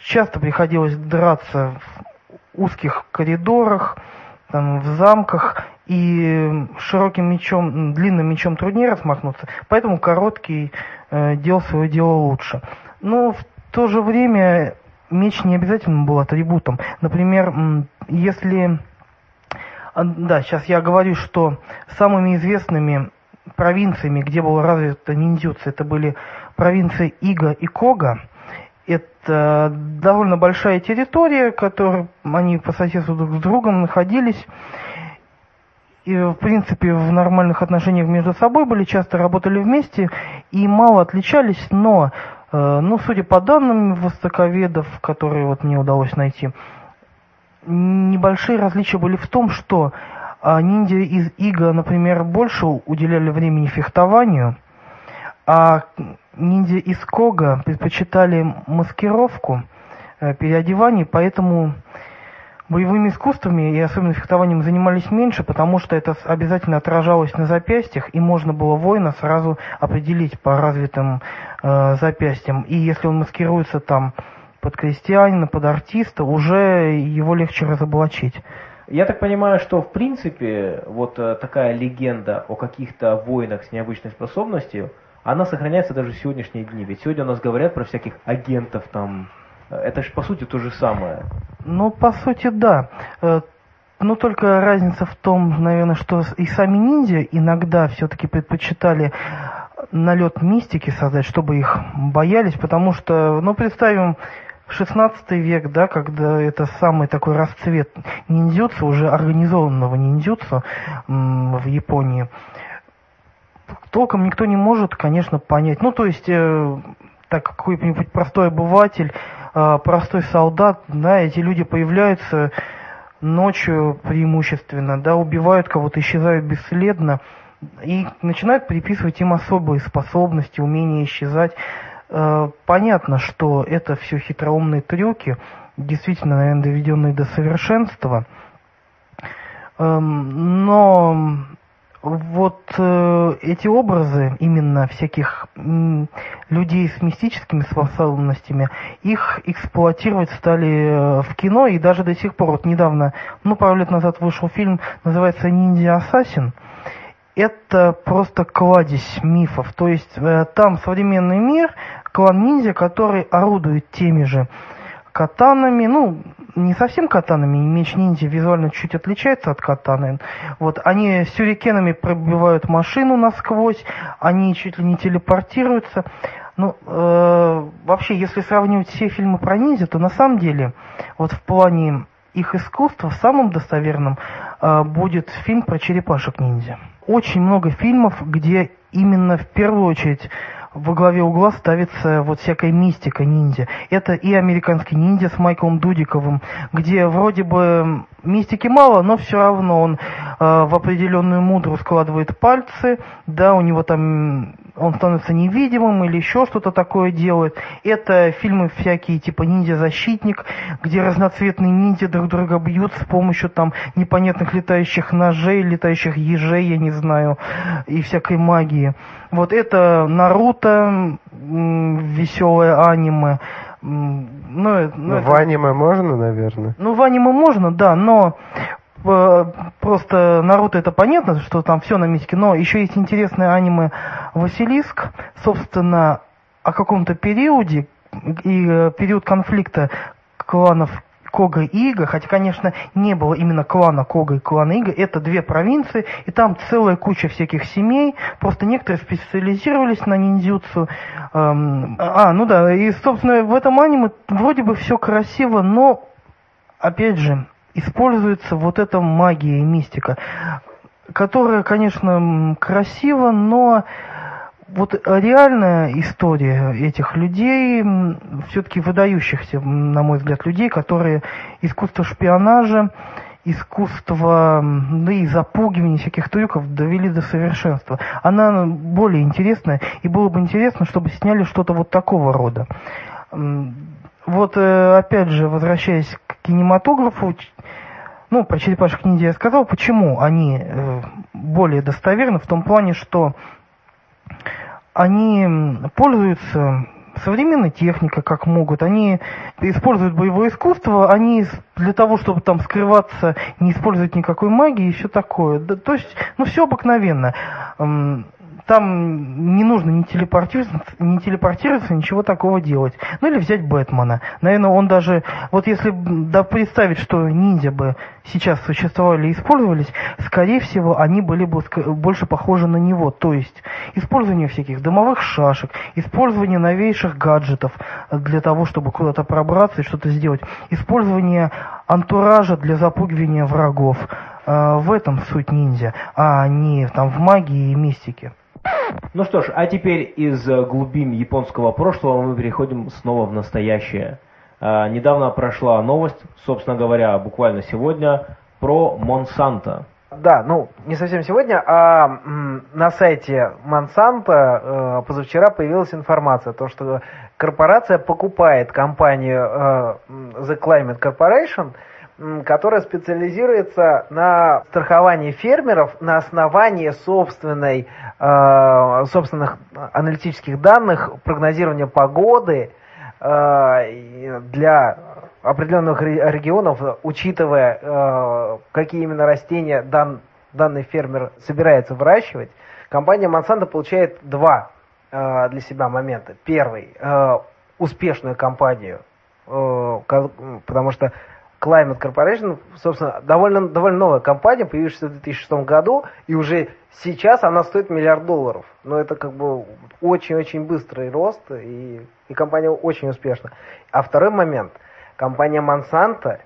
часто приходилось драться в узких коридорах, там, в замках, и широким мечом, длинным мечом труднее размахнуться, поэтому короткий э, делал свое дело лучше. Но в то же время меч не обязательно был атрибутом. Например, если... А, да, сейчас я говорю, что самыми известными провинциями, где было развито ниндзюцу, это были провинции Ига и Кога. Это довольно большая территория, которая они по соседству друг с другом находились. И, в принципе, в нормальных отношениях между собой были, часто работали вместе и мало отличались, но, э, ну, судя по данным востоковедов, которые вот мне удалось найти, небольшие различия были в том, что э, ниндзя из Ига, например, больше уделяли времени фехтованию, а ниндзя из Кога предпочитали маскировку, э, переодевание, поэтому боевыми искусствами и особенно фехтованием занимались меньше, потому что это обязательно отражалось на запястьях, и можно было воина сразу определить по развитым э, запястьям. И если он маскируется там под крестьянина, под артиста, уже его легче разоблачить. Я так понимаю, что в принципе вот э, такая легенда о каких-то воинах с необычной способностью, она сохраняется даже в сегодняшние дни. Ведь сегодня у нас говорят про всяких агентов там, это же по сути то же самое. Ну, по сути, да. Э, но только разница в том, наверное, что и сами ниндзя иногда все-таки предпочитали налет мистики создать, чтобы их боялись, потому что, ну, представим, 16 век, да, когда это самый такой расцвет ниндзюцу, уже организованного ниндзюцу в Японии, толком никто не может, конечно, понять. Ну, то есть, э, так какой-нибудь простой обыватель а, простой солдат, да, эти люди появляются ночью преимущественно, да, убивают кого-то, исчезают бесследно и начинают приписывать им особые способности, умения исчезать. А, понятно, что это все хитроумные трюки, действительно, наверное, доведенные до совершенства. Но вот э, эти образы именно всяких м, людей с мистическими способностями, их эксплуатировать стали э, в кино и даже до сих пор. Вот недавно, ну пару лет назад вышел фильм, называется «Ниндзя Ассасин». это просто кладезь мифов. То есть э, там современный мир, клан ниндзя, который орудует теми же катанами, ну, не совсем катанами, меч ниндзя визуально чуть отличается от катаны. Вот, они сюрикенами пробивают машину насквозь, они чуть ли не телепортируются. Ну, э, вообще, если сравнивать все фильмы про ниндзя, то на самом деле, вот в плане их искусства, самым достоверным э, будет фильм про черепашек ниндзя. Очень много фильмов, где именно в первую очередь во главе угла ставится вот всякая мистика ниндзя. Это и американский ниндзя с Майклом Дудиковым, где вроде бы мистики мало, но все равно он э, в определенную мудру складывает пальцы, да, у него там он становится невидимым или еще что-то такое делает. Это фильмы всякие типа «Ниндзя-защитник», где разноцветные ниндзя друг друга бьют с помощью там непонятных летающих ножей, летающих ежей, я не знаю, и всякой магии. Вот это Наруто, веселое аниме. Ну, ну, в это... аниме можно, наверное? Ну, в аниме можно, да, но э, просто Наруто это понятно, что там все на мистике, но еще есть интересное аниме Василиск, собственно, о каком-то периоде, и э, период конфликта кланов Кога и Ига, хотя, конечно, не было именно клана Кога и клана Ига, это две провинции, и там целая куча всяких семей, просто некоторые специализировались на ниндзюцу. Эм, а, ну да, и, собственно, в этом аниме вроде бы все красиво, но, опять же, используется вот эта магия и мистика, которая, конечно, красива, но вот реальная история этих людей, все-таки выдающихся, на мой взгляд, людей, которые искусство шпионажа, искусство, да и запугивания всяких трюков довели до совершенства. Она более интересная, и было бы интересно, чтобы сняли что-то вот такого рода. Вот, э, опять же, возвращаясь кинематографу, ну, про черепашек ниндзя я сказал, почему они э, более достоверны, в том плане, что они пользуются современной техникой, как могут. Они используют боевое искусство, они для того, чтобы там скрываться, не используют никакой магии и все такое. Да, то есть, ну, все обыкновенно там не нужно не телепортироваться, не телепортироваться, ничего такого делать. Ну или взять Бэтмена. Наверное, он даже, вот если да, представить, что ниндзя бы сейчас существовали и использовались, скорее всего, они были бы больше похожи на него. То есть использование всяких дымовых шашек, использование новейших гаджетов для того, чтобы куда-то пробраться и что-то сделать, использование антуража для запугивания врагов. Э, в этом суть ниндзя, а не там в магии и мистике. Ну что ж, а теперь из э, глубин японского прошлого мы переходим снова в настоящее. А, недавно прошла новость, собственно говоря, буквально сегодня, про Монсанто. Да, ну, не совсем сегодня, а на сайте Монсанто э, позавчера появилась информация, то, что корпорация покупает компанию э, The Climate Corporation – которая специализируется на страховании фермеров на основании собственной, э, собственных аналитических данных, прогнозирования погоды э, для определенных регионов, учитывая, э, какие именно растения дан, данный фермер собирается выращивать, компания Monsanto получает два для себя момента. Первый – успешную компанию, потому что Climate Corporation, собственно, довольно, довольно новая компания, появившаяся в 2006 году, и уже сейчас она стоит миллиард долларов. Но это как бы очень-очень быстрый рост, и, и компания очень успешна. А второй момент. Компания Monsanto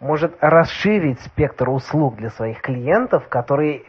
может расширить спектр услуг для своих клиентов, которые,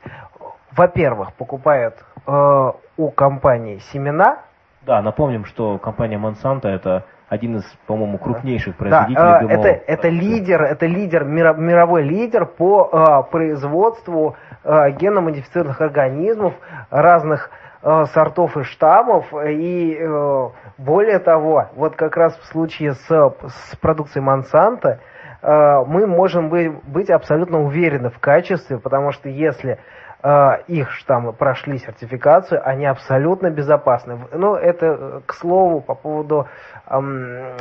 во-первых, покупают э, у компании семена. Да, напомним, что компания Monsanto это один из, по-моему, крупнейших производителей да, дымового. Это, это лидер, это лидер, мировой лидер по э, производству э, генно-модифицированных организмов разных э, сортов и штаммов. И э, более того, вот как раз в случае с, с продукцией Монсанто мы можем быть, быть абсолютно уверены в качестве, потому что если э, их штаммы прошли сертификацию, они абсолютно безопасны. Ну, это, э, к слову, по поводу... Эм,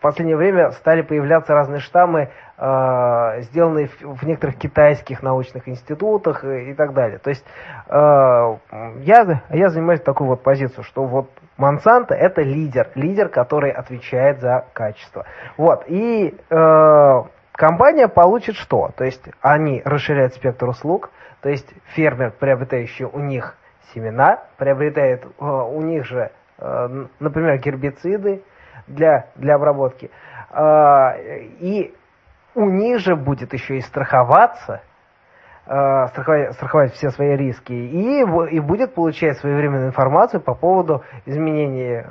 в последнее время стали появляться разные штаммы, э, сделанные в, в некоторых китайских научных институтах и, и так далее. То есть э, я, я занимаюсь такой вот позицию, что вот Монсанто это лидер, лидер, который отвечает за качество. Вот, и э, компания получит что? То есть они расширяют спектр услуг, то есть фермер, приобретающий у них семена, приобретает э, у них же, э, например, гербициды для, для обработки. Э, и у них же будет еще и страховаться, страховать, страховать все свои риски, и, и будет получать своевременную информацию по поводу изменений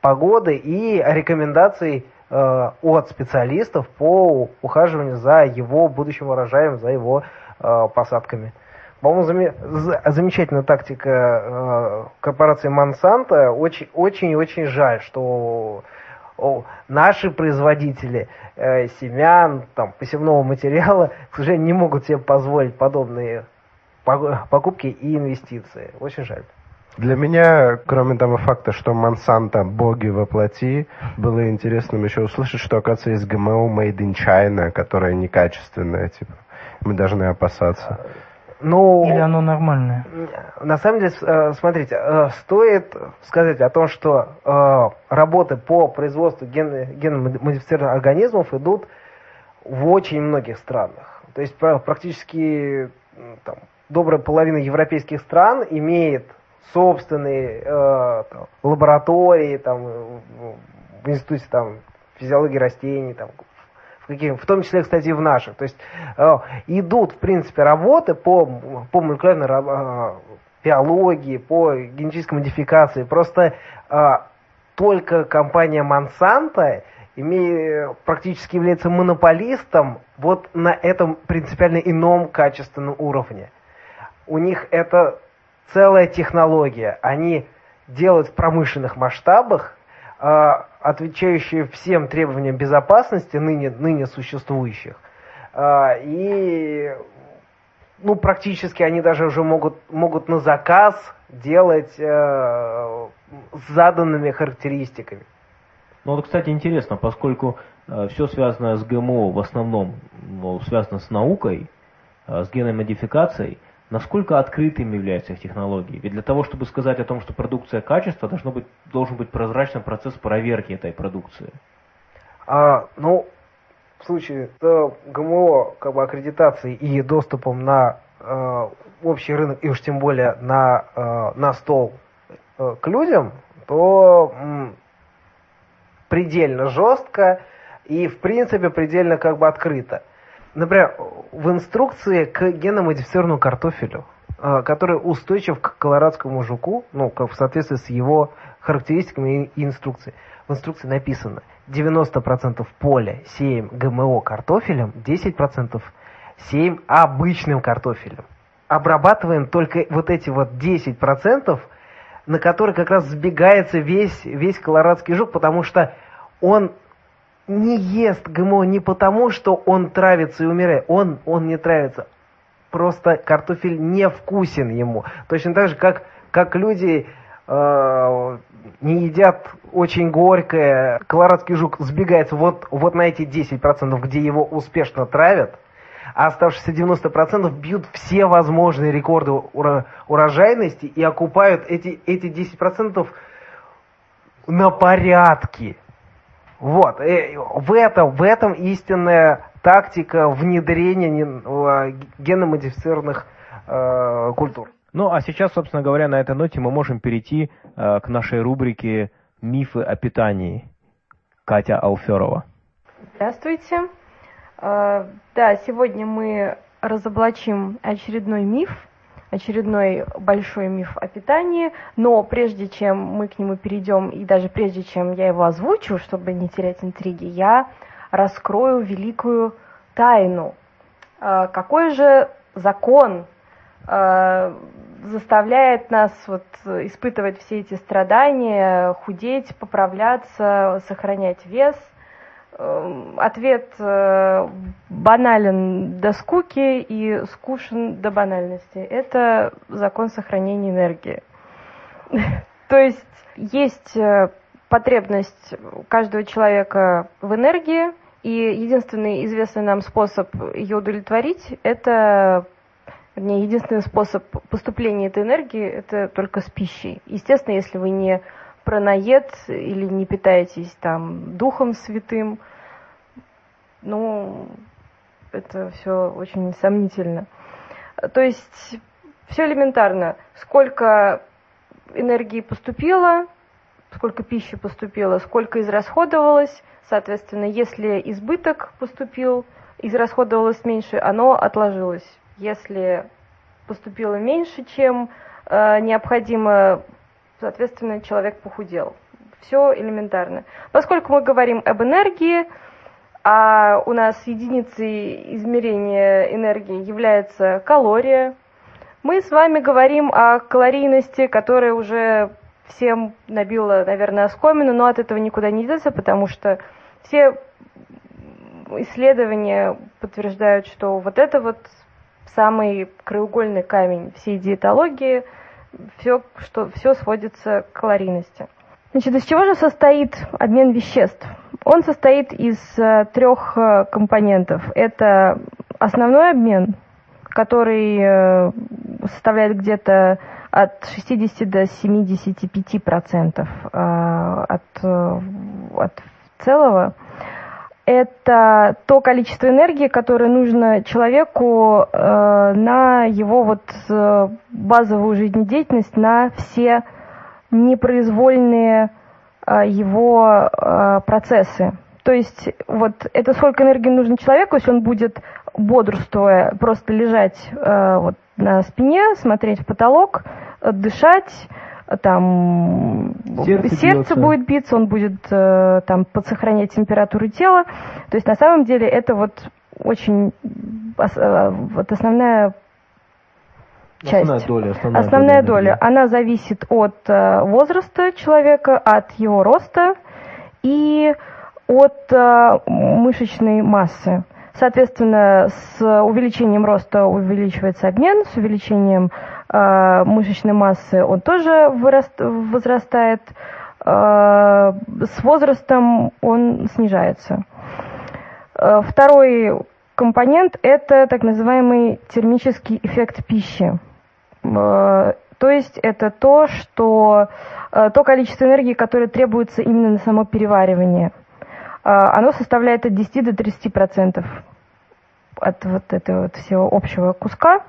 погоды и рекомендаций от специалистов по ухаживанию за его будущим урожаем, за его посадками. По-моему, замечательная тактика э, корпорации Monsanto. Очень-очень жаль, что наши производители э, семян, там, посевного материала, к сожалению, не могут себе позволить подобные покупки и инвестиции. Очень жаль. Для меня, кроме того факта, что Монсанто боги воплоти, было интересным еще услышать, что, оказывается, есть ГМО Made in China, которое некачественное, типа. Мы должны опасаться. Ну, Или оно нормальное? На самом деле, э, смотрите, э, стоит сказать о том, что э, работы по производству ген, генно-модифицированных организмов идут в очень многих странах. То есть практически там, добрая половина европейских стран имеет собственные э, там, лаборатории там, в институте там, физиологии растений, там, в том числе, кстати, и в наших. То есть э, идут, в принципе, работы по, по молекулярной э, биологии, по генетической модификации. Просто э, только компания Monsanto имея, практически является монополистом вот на этом принципиально ином качественном уровне. У них это целая технология. Они делают в промышленных масштабах отвечающие всем требованиям безопасности ныне, ныне существующих. А, и ну, практически они даже уже могут, могут на заказ делать э, с заданными характеристиками. Ну вот, кстати, интересно, поскольку э, все связано с ГМО в основном ну, связано с наукой, э, с генной модификацией, насколько открытыми являются их технологии. Ведь для того, чтобы сказать о том, что продукция качества, должно быть, должен быть прозрачный процесс проверки этой продукции. А, ну, в случае с ГМО как бы, аккредитацией и доступом на э, общий рынок, и уж тем более на, э, на стол э, к людям, то м, предельно жестко и, в принципе, предельно как бы открыто. Например, в инструкции к геномодифицированному картофелю, э, который устойчив к колорадскому жуку, ну, в соответствии с его характеристиками и инструкцией, в инструкции написано 90% поля сеем ГМО картофелем, 10% сеем обычным картофелем. Обрабатываем только вот эти вот 10%, на которые как раз сбегается весь, весь колорадский жук, потому что он не ест ГМО не потому, что он травится и умирает. Он, он не травится. Просто картофель не вкусен ему. Точно так же, как, как люди э, не едят очень горькое, колорадский жук сбегается вот, вот на эти 10%, где его успешно травят, а оставшиеся 90% бьют все возможные рекорды урожайности и окупают эти, эти 10% на порядке. Вот. И в, этом, в этом истинная тактика внедрения э, геномодифицированных э, культур. Ну, а сейчас, собственно говоря, на этой ноте мы можем перейти э, к нашей рубрике «Мифы о питании». Катя Алферова. Здравствуйте. Э, да, сегодня мы разоблачим очередной миф – очередной большой миф о питании, но прежде чем мы к нему перейдем, и даже прежде чем я его озвучу, чтобы не терять интриги, я раскрою великую тайну. А, какой же закон а, заставляет нас вот испытывать все эти страдания, худеть, поправляться, сохранять вес? Эм, ответ э, банален до скуки и скушен до банальности. Это закон сохранения энергии. То есть есть э, потребность каждого человека в энергии, и единственный известный нам способ ее удовлетворить – это вернее, единственный способ поступления этой энергии – это только с пищей. Естественно, если вы не праноед или не питаетесь там духом святым, ну, это все очень сомнительно. То есть все элементарно. Сколько энергии поступило, сколько пищи поступило, сколько израсходовалось, соответственно, если избыток поступил, израсходовалось меньше, оно отложилось. Если поступило меньше, чем э, необходимо соответственно, человек похудел. Все элементарно. Поскольку мы говорим об энергии, а у нас единицей измерения энергии является калория, мы с вами говорим о калорийности, которая уже всем набила, наверное, оскомину, но от этого никуда не деться, потому что все исследования подтверждают, что вот это вот самый краеугольный камень всей диетологии – все, что, все сводится к калорийности. Значит, из чего же состоит обмен веществ? Он состоит из э, трех э, компонентов. Это основной обмен, который э, составляет где-то от 60 до 75 процентов от, от целого это то количество энергии, которое нужно человеку э, на его вот э, базовую жизнедеятельность, на все непроизвольные э, его э, процессы. То есть вот это сколько энергии нужно человеку, если он будет бодрствуя просто лежать э, вот на спине, смотреть в потолок, дышать, там сердце, сердце будет биться, он будет э, там подсохранять температуру тела. То есть на самом деле это вот очень э, вот основная часть. Основная доля. Основная, основная доля, доля. Она зависит от э, возраста человека, от его роста и от э, мышечной массы. Соответственно, с увеличением роста увеличивается обмен, с увеличением э, мышечной массы он тоже выраст, возрастает, э, с возрастом он снижается. Э, второй компонент – это так называемый термический эффект пищи. Э, то есть это то, что э, то количество энергии, которое требуется именно на само переваривание – а, оно составляет от 10 до 30 процентов от вот этого вот всего общего куска.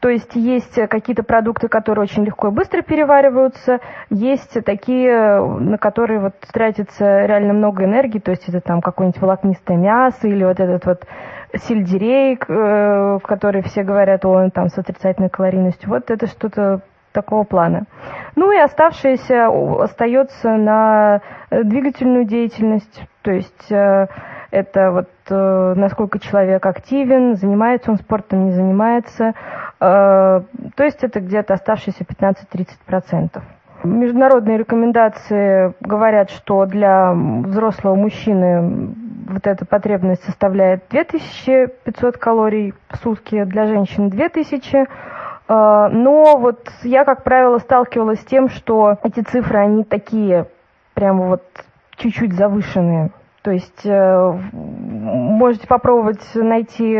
То есть есть какие-то продукты, которые очень легко и быстро перевариваются, есть такие, на которые вот тратится реально много энергии, то есть это там какое-нибудь волокнистое мясо или вот этот вот сельдерей, э, который все говорят, он там с отрицательной калорийностью. Вот это что-то такого плана. Ну и оставшееся остается на э, двигательную деятельность, то есть э, это вот э, насколько человек активен, занимается он спортом, не занимается. То есть это где-то оставшиеся 15-30%. Международные рекомендации говорят, что для взрослого мужчины вот эта потребность составляет 2500 калорий в сутки, для женщин 2000 а, но вот я, как правило, сталкивалась с тем, что эти цифры, они такие прямо вот чуть-чуть завышенные. То есть э, можете попробовать найти,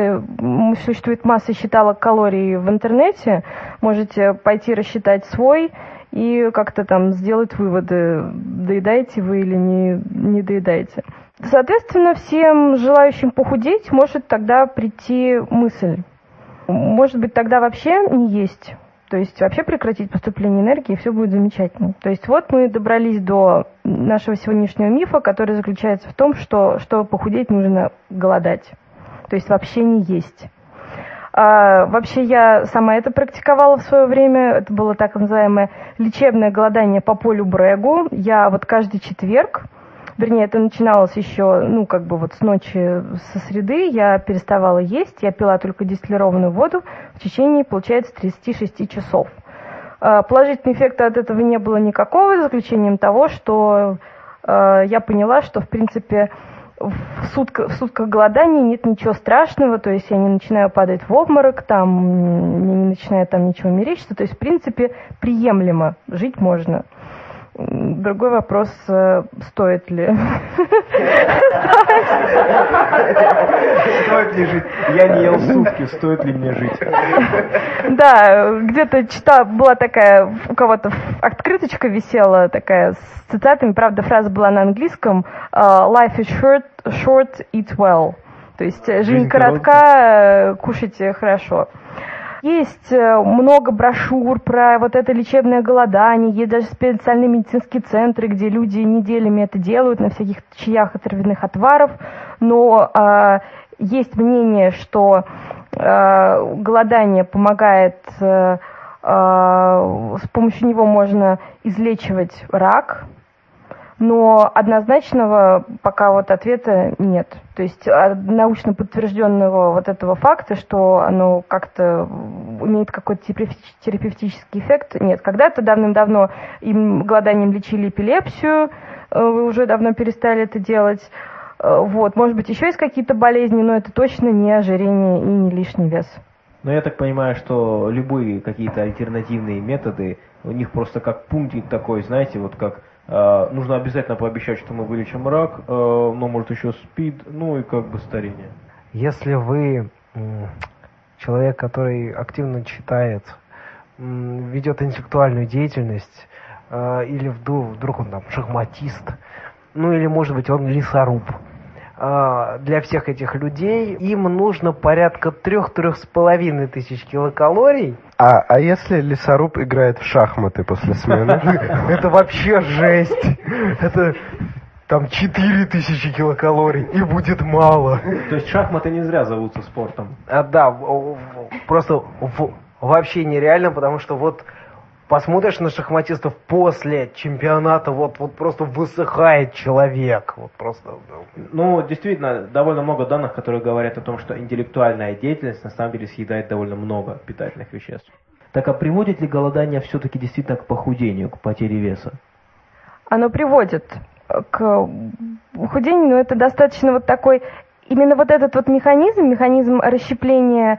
существует масса считалок калорий в интернете, можете пойти рассчитать свой и как-то там сделать выводы, доедаете вы или не, не доедаете. Соответственно, всем желающим похудеть может тогда прийти мысль, может быть, тогда вообще не есть. То есть вообще прекратить поступление энергии, и все будет замечательно. То есть вот мы добрались до нашего сегодняшнего мифа, который заключается в том, что чтобы похудеть, нужно голодать. То есть вообще не есть. А, вообще я сама это практиковала в свое время. Это было так называемое лечебное голодание по полю Брегу. Я вот каждый четверг вернее, это начиналось еще, ну, как бы вот с ночи со среды, я переставала есть, я пила только дистиллированную воду в течение, получается, 36 часов. А, положительного эффекта от этого не было никакого, за исключением того, что э, я поняла, что, в принципе, в, сутка, в сутках голодания нет ничего страшного, то есть я не начинаю падать в обморок, там, не начинаю там ничего мерещиться, то есть, в принципе, приемлемо, жить можно. Другой вопрос, э, стоит ли. Стоит ли жить? Я не ел сутки, стоит ли мне жить? Да, где-то читала, была такая, у кого-то открыточка висела такая с цитатами, правда, фраза была на английском э, «Life is short, short, eat well». То есть э, жизнь коротка, кушайте хорошо. Есть э, много брошюр про вот это лечебное голодание, есть даже специальные медицинские центры, где люди неделями это делают на всяких чаях и травяных отваров, но э, есть мнение, что э, голодание помогает, э, э, с помощью него можно излечивать рак, но однозначного пока вот ответа нет. То есть а, научно подтвержденного вот этого факта, что оно как-то имеет какой-то терапевтический эффект, нет. Когда-то давным-давно им голоданием лечили эпилепсию, э, вы уже давно перестали это делать. Э, вот, может быть, еще есть какие-то болезни, но это точно не ожирение и не лишний вес. Но я так понимаю, что любые какие-то альтернативные методы, у них просто как пунктик такой, знаете, вот как нужно обязательно пообещать, что мы вылечим рак, э, но может еще спид, ну и как бы старение. Если вы человек, который активно читает, ведет интеллектуальную деятельность, э, или вдруг, вдруг он там шахматист, ну или может быть он лесоруб, для всех этих людей им нужно порядка трех-трех с половиной тысяч килокалорий. А, а если лесоруб играет в шахматы после смены? Это вообще жесть. Это там 4000 килокалорий, и будет мало. То есть шахматы не зря зовутся спортом. А, да, просто вообще нереально, потому что вот посмотришь на шахматистов после чемпионата, вот, вот просто высыхает человек. Вот просто. Ну, действительно, довольно много данных, которые говорят о том, что интеллектуальная деятельность на самом деле съедает довольно много питательных веществ. Так а приводит ли голодание все-таки действительно к похудению, к потере веса? Оно приводит к похудению, но это достаточно вот такой, именно вот этот вот механизм, механизм расщепления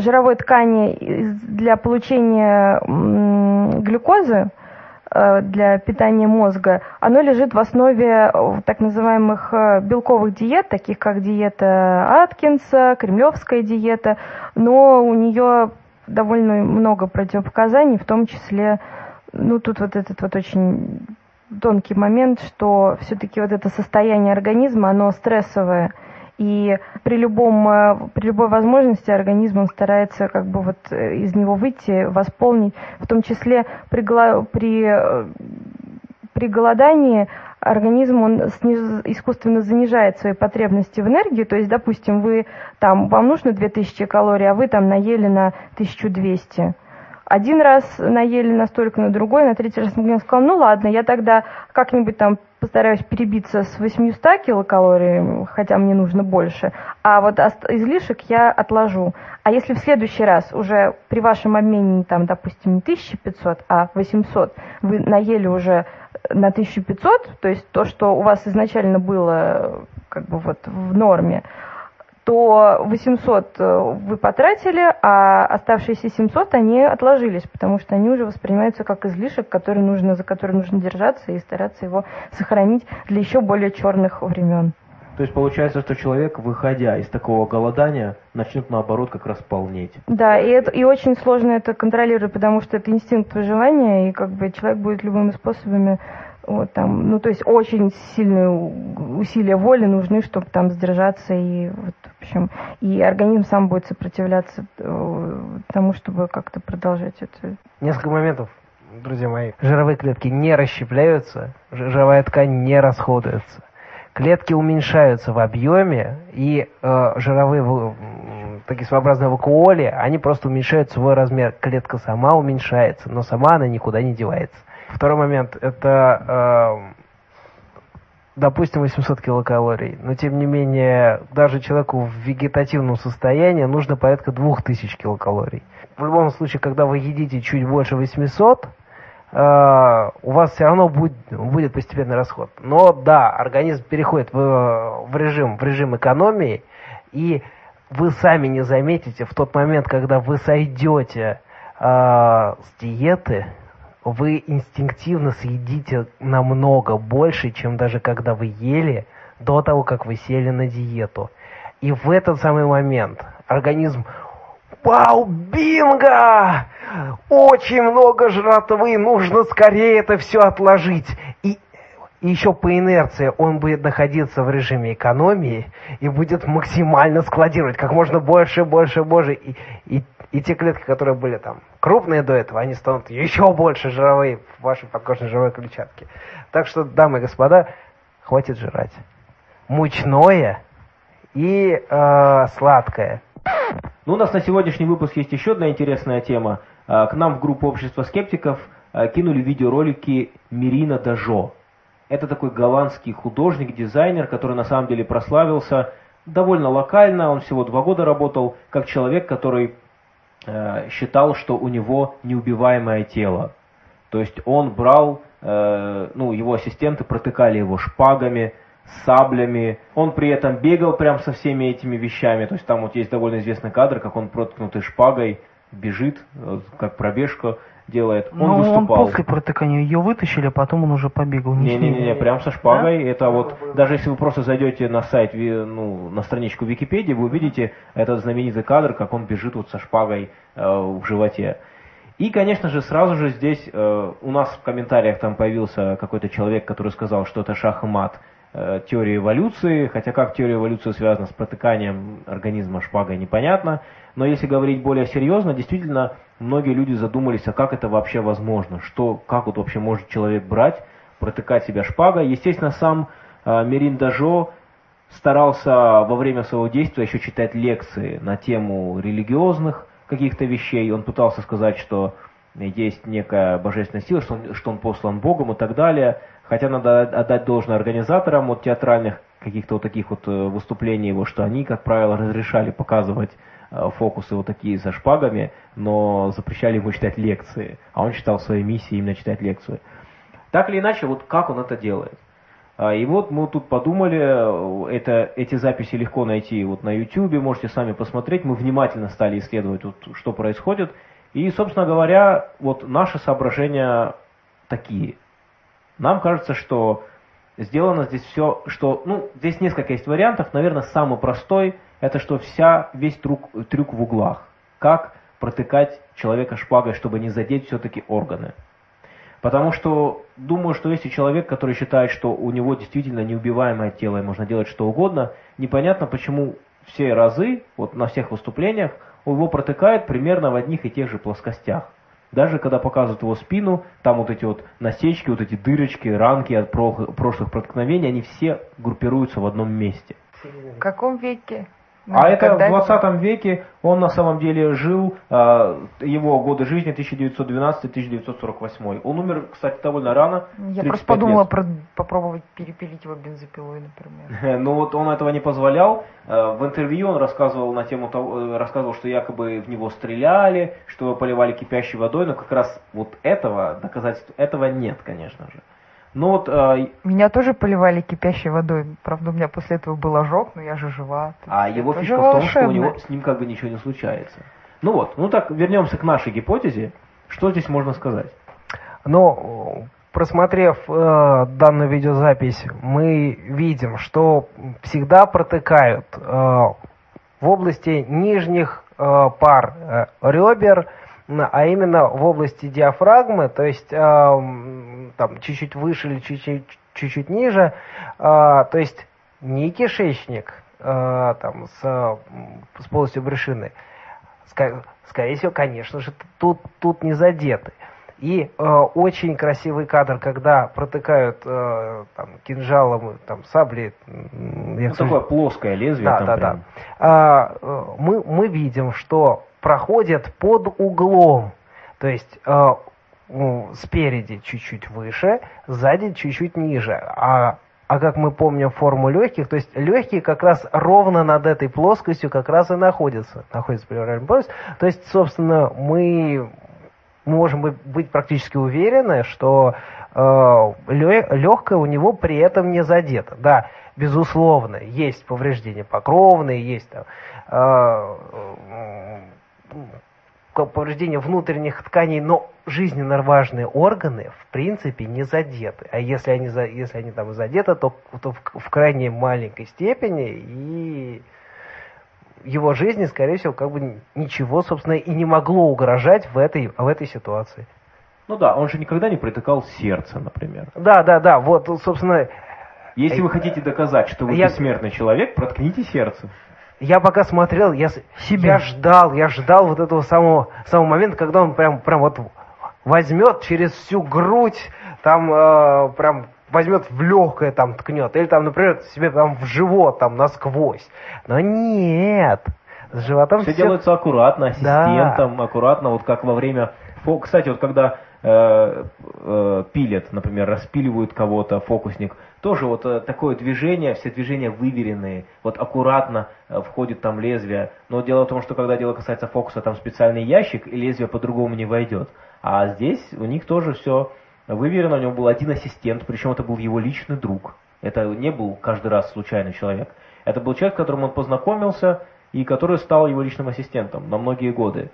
жировой ткани для получения глюкозы, э, для питания мозга, оно лежит в основе так называемых э, белковых диет, таких как диета Аткинса, кремлевская диета, но у нее довольно много противопоказаний, в том числе, ну тут вот этот вот очень тонкий момент, что все-таки вот это состояние организма, оно стрессовое, и при, любом, э, при любой возможности организм он старается как бы вот э, из него выйти, восполнить, в том числе при, при, э, при голодании организм он сниж, искусственно занижает свои потребности в энергии, то есть, допустим, вы там, вам нужно 2000 калорий, а вы там наели на 1200 один раз наели настолько, на другой, на третий раз я сказал, ну ладно, я тогда как-нибудь там постараюсь перебиться с 800 килокалорий, хотя мне нужно больше, а вот излишек я отложу. А если в следующий раз уже при вашем обмене, там, допустим, не 1500, а 800, вы наели уже на 1500, то есть то, что у вас изначально было как бы вот в норме, то 800 э, вы потратили, а оставшиеся 700 они отложились, потому что они уже воспринимаются как излишек, который нужно, за который нужно держаться и стараться его сохранить для еще более черных времен. То есть получается, что человек, выходя из такого голодания, начнет наоборот как раз полнеть. Да, и, это, и очень сложно это контролировать, потому что это инстинкт выживания, и как бы человек будет любыми способами вот там, ну то есть очень сильные усилия воли нужны, чтобы там сдержаться и вот, в общем, и организм сам будет сопротивляться э, тому, чтобы как-то продолжать это. Несколько моментов, друзья мои. Жировые клетки не расщепляются, жировая ткань не расходуется. Клетки уменьшаются в объеме, и э, жировые такие своеобразные вакуоли, они просто уменьшают свой размер. Клетка сама уменьшается, но сама она никуда не девается. Второй момент – это, э, допустим, 800 килокалорий, но тем не менее даже человеку в вегетативном состоянии нужно порядка 2000 килокалорий. В любом случае, когда вы едите чуть больше 800, э, у вас все равно будет, будет постепенный расход. Но да, организм переходит в, в режим в режим экономии, и вы сами не заметите в тот момент, когда вы сойдете э, с диеты, вы инстинктивно съедите намного больше, чем даже когда вы ели до того, как вы сели на диету. И в этот самый момент организм Вау, бинго! Очень много жратвы, нужно скорее это все отложить. И, и еще по инерции он будет находиться в режиме экономии и будет максимально складировать как можно больше, больше, больше. И, и, и те клетки, которые были там крупные до этого, они станут еще больше жировые в вашей подкожной жировой клетчатке. Так что, дамы и господа, хватит жрать. Мучное и э, сладкое. Ну, у нас на сегодняшний выпуск есть еще одна интересная тема. А, к нам в группу общества скептиков а, кинули видеоролики Мирина Дажо. Это такой голландский художник, дизайнер, который на самом деле прославился довольно локально. Он всего два года работал как человек, который э, считал, что у него неубиваемое тело. То есть он брал, э, ну, его ассистенты протыкали его шпагами, саблями. Он при этом бегал прям со всеми этими вещами. То есть там вот есть довольно известный кадр, как он проткнутой шпагой бежит, как пробежку делает. Он Но выступал. он после протыкания ее вытащили, а потом он уже побегал. Не-не-не, прям со шпагой. Да? Это вот, даже если вы просто зайдете на сайт, ну, на страничку Википедии, вы увидите этот знаменитый кадр, как он бежит вот со шпагой э, в животе. И, конечно же, сразу же здесь э, у нас в комментариях там появился какой-то человек, который сказал, что это шах и мат Э, теории эволюции, хотя как теория эволюции связана с протыканием организма шпагой, непонятно. Но если говорить более серьезно, действительно, многие люди задумались, а как это вообще возможно, что, как вот вообще может человек брать, протыкать себя шпагой. Естественно, сам э, Мерин Дажо старался во время своего действия еще читать лекции на тему религиозных каких-то вещей. Он пытался сказать, что есть некая божественная сила, что он, что он послан Богом и так далее. Хотя надо отдать должное организаторам вот театральных каких-то вот таких вот э, выступлений его, что они, как правило, разрешали показывать фокусы вот такие со шпагами, но запрещали ему читать лекции. А он считал своей миссией именно читать лекцию. Так или иначе, вот как он это делает? А, и вот мы тут подумали, э, это, эти записи легко найти вот на YouTube, можете сами посмотреть. Мы внимательно стали исследовать, вот, что происходит. И, собственно говоря, вот наши соображения такие – нам кажется, что сделано здесь все, что, ну, здесь несколько есть вариантов. Наверное, самый простой, это что вся, весь трюк, трюк в углах. Как протыкать человека шпагой, чтобы не задеть все-таки органы. Потому что думаю, что если человек, который считает, что у него действительно неубиваемое тело и можно делать что угодно, непонятно, почему все разы, вот на всех выступлениях, его протыкают примерно в одних и тех же плоскостях. Даже когда показывают его спину, там вот эти вот насечки, вот эти дырочки, ранки от прошлых проткновений, они все группируются в одном месте. В каком веке? А это в 20 веке он на самом деле жил, а, его годы жизни 1912-1948. Он умер, кстати, довольно рано. Я просто подумала про, попробовать перепилить его бензопилой, например. Ну вот он этого не позволял. А, в интервью он рассказывал на тему того, э, рассказывал, что якобы в него стреляли, что его поливали кипящей водой, но как раз вот этого доказательств этого нет, конечно же. Ну вот, э, меня тоже поливали кипящей водой. Правда, у меня после этого был ожог, но я же жива. А его фишка в том, что у него с ним как бы ничего не случается. Ну вот, ну так вернемся к нашей гипотезе. Что здесь можно сказать? Ну, просмотрев э, данную видеозапись, мы видим, что всегда протыкают э, в области нижних э, пар э, ребер, а именно в области диафрагмы, то есть э, там чуть-чуть выше или чуть-чуть, чуть-чуть ниже, э, то есть не кишечник э, там с, с полостью брюшины, Ск- скорее всего, конечно же, тут, тут не задеты. И э, очень красивый кадр, когда протыкают э, там, кинжалом, там, сабли. Ну, такое плоское лезвие. Да, да, прям. да. А, э, мы, мы видим, что проходят под углом. То есть э, спереди чуть-чуть выше, сзади чуть-чуть ниже. А, а как мы помним форму легких, то есть легкие как раз ровно над этой плоскостью как раз и находятся. Находятся плевральный полость. То есть, собственно, мы можем быть практически уверены, что э, легкое у него при этом не задето. Да, безусловно, есть повреждения покровные, есть там, э, повреждения внутренних тканей, но жизненно важные органы в принципе не задеты. А если они, если они там задеты, то, то в, в крайне маленькой степени и его жизни, скорее всего, как бы ничего, собственно, и не могло угрожать в этой, в этой ситуации. Ну да, он же никогда не протыкал сердце, например. Да, да, да, вот, собственно... Если вы хотите доказать, что вы я... бессмертный человек, проткните сердце. Я пока смотрел, я, Себя. я ждал, я ждал вот этого самого, самого момента, когда он прям, прям вот возьмет через всю грудь, там э, прям возьмет в легкое, там ткнет, или там, например, себе там в живот, там насквозь. Но нет, с животом все... все делается аккуратно, ассистентом, да. аккуратно, вот как во время... Кстати, вот когда э, э, пилят, например, распиливают кого-то, фокусник, тоже вот э, такое движение, все движения выверенные, вот аккуратно э, входит там лезвие. Но дело в том, что когда дело касается фокуса, там специальный ящик, и лезвие по-другому не войдет. А здесь у них тоже все выверено, у него был один ассистент, причем это был его личный друг. Это не был каждый раз случайный человек. Это был человек, с которым он познакомился и который стал его личным ассистентом на многие годы.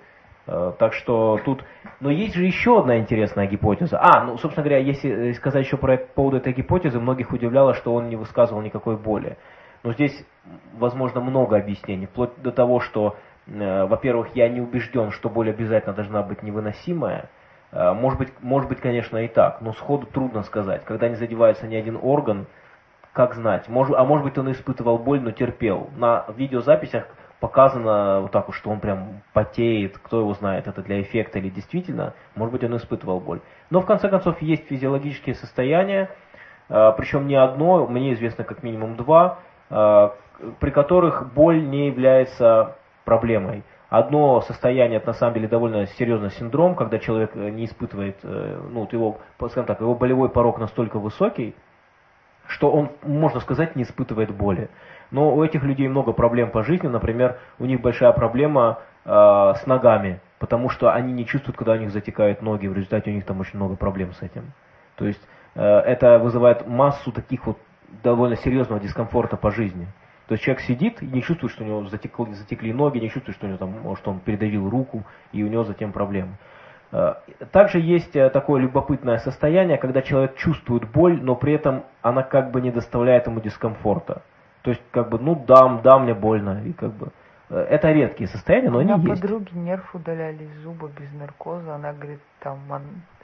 Э, так что тут... Но есть же еще одна интересная гипотеза. А, ну, собственно говоря, если сказать еще про по поводу этой гипотезы, многих удивляло, что он не высказывал никакой боли. Но здесь, возможно, много объяснений. Вплоть до того, что, э, во-первых, я не убежден, что боль обязательно должна быть невыносимая. Э, может быть, может быть, конечно, и так, но сходу трудно сказать. Когда не задевается ни один орган, как знать? Может, а может быть, он испытывал боль, но терпел. На видеозаписях показано вот так вот, что он прям потеет, кто его знает, это для эффекта или действительно, может быть, он испытывал боль. Но в конце концов есть физиологические состояния, э, причем не одно, мне известно как минимум два, э, при которых боль не является проблемой. Одно состояние, это на самом деле довольно серьезный синдром, когда человек э, не испытывает, ну, вот его, скажем так, его болевой порог настолько высокий, что он, можно сказать, не испытывает боли. Но у этих людей много проблем по жизни. Например, у них большая проблема э, с ногами, потому что они не чувствуют, когда у них затекают ноги. В результате у них там очень много проблем с этим. То есть э, это вызывает массу таких вот довольно серьезного дискомфорта по жизни. То есть человек сидит и не чувствует, что у него затекли, затекли ноги, не чувствует, что у него там, что он передавил руку, и у него затем проблемы. Э, также есть э, такое любопытное состояние, когда человек чувствует боль, но при этом она как бы не доставляет ему дискомфорта. То есть, как бы, ну да, да, мне больно. И как бы э, это редкие состояния, но они есть. У меня подруги нерв удаляли из зуба без наркоза. Она говорит, там, он,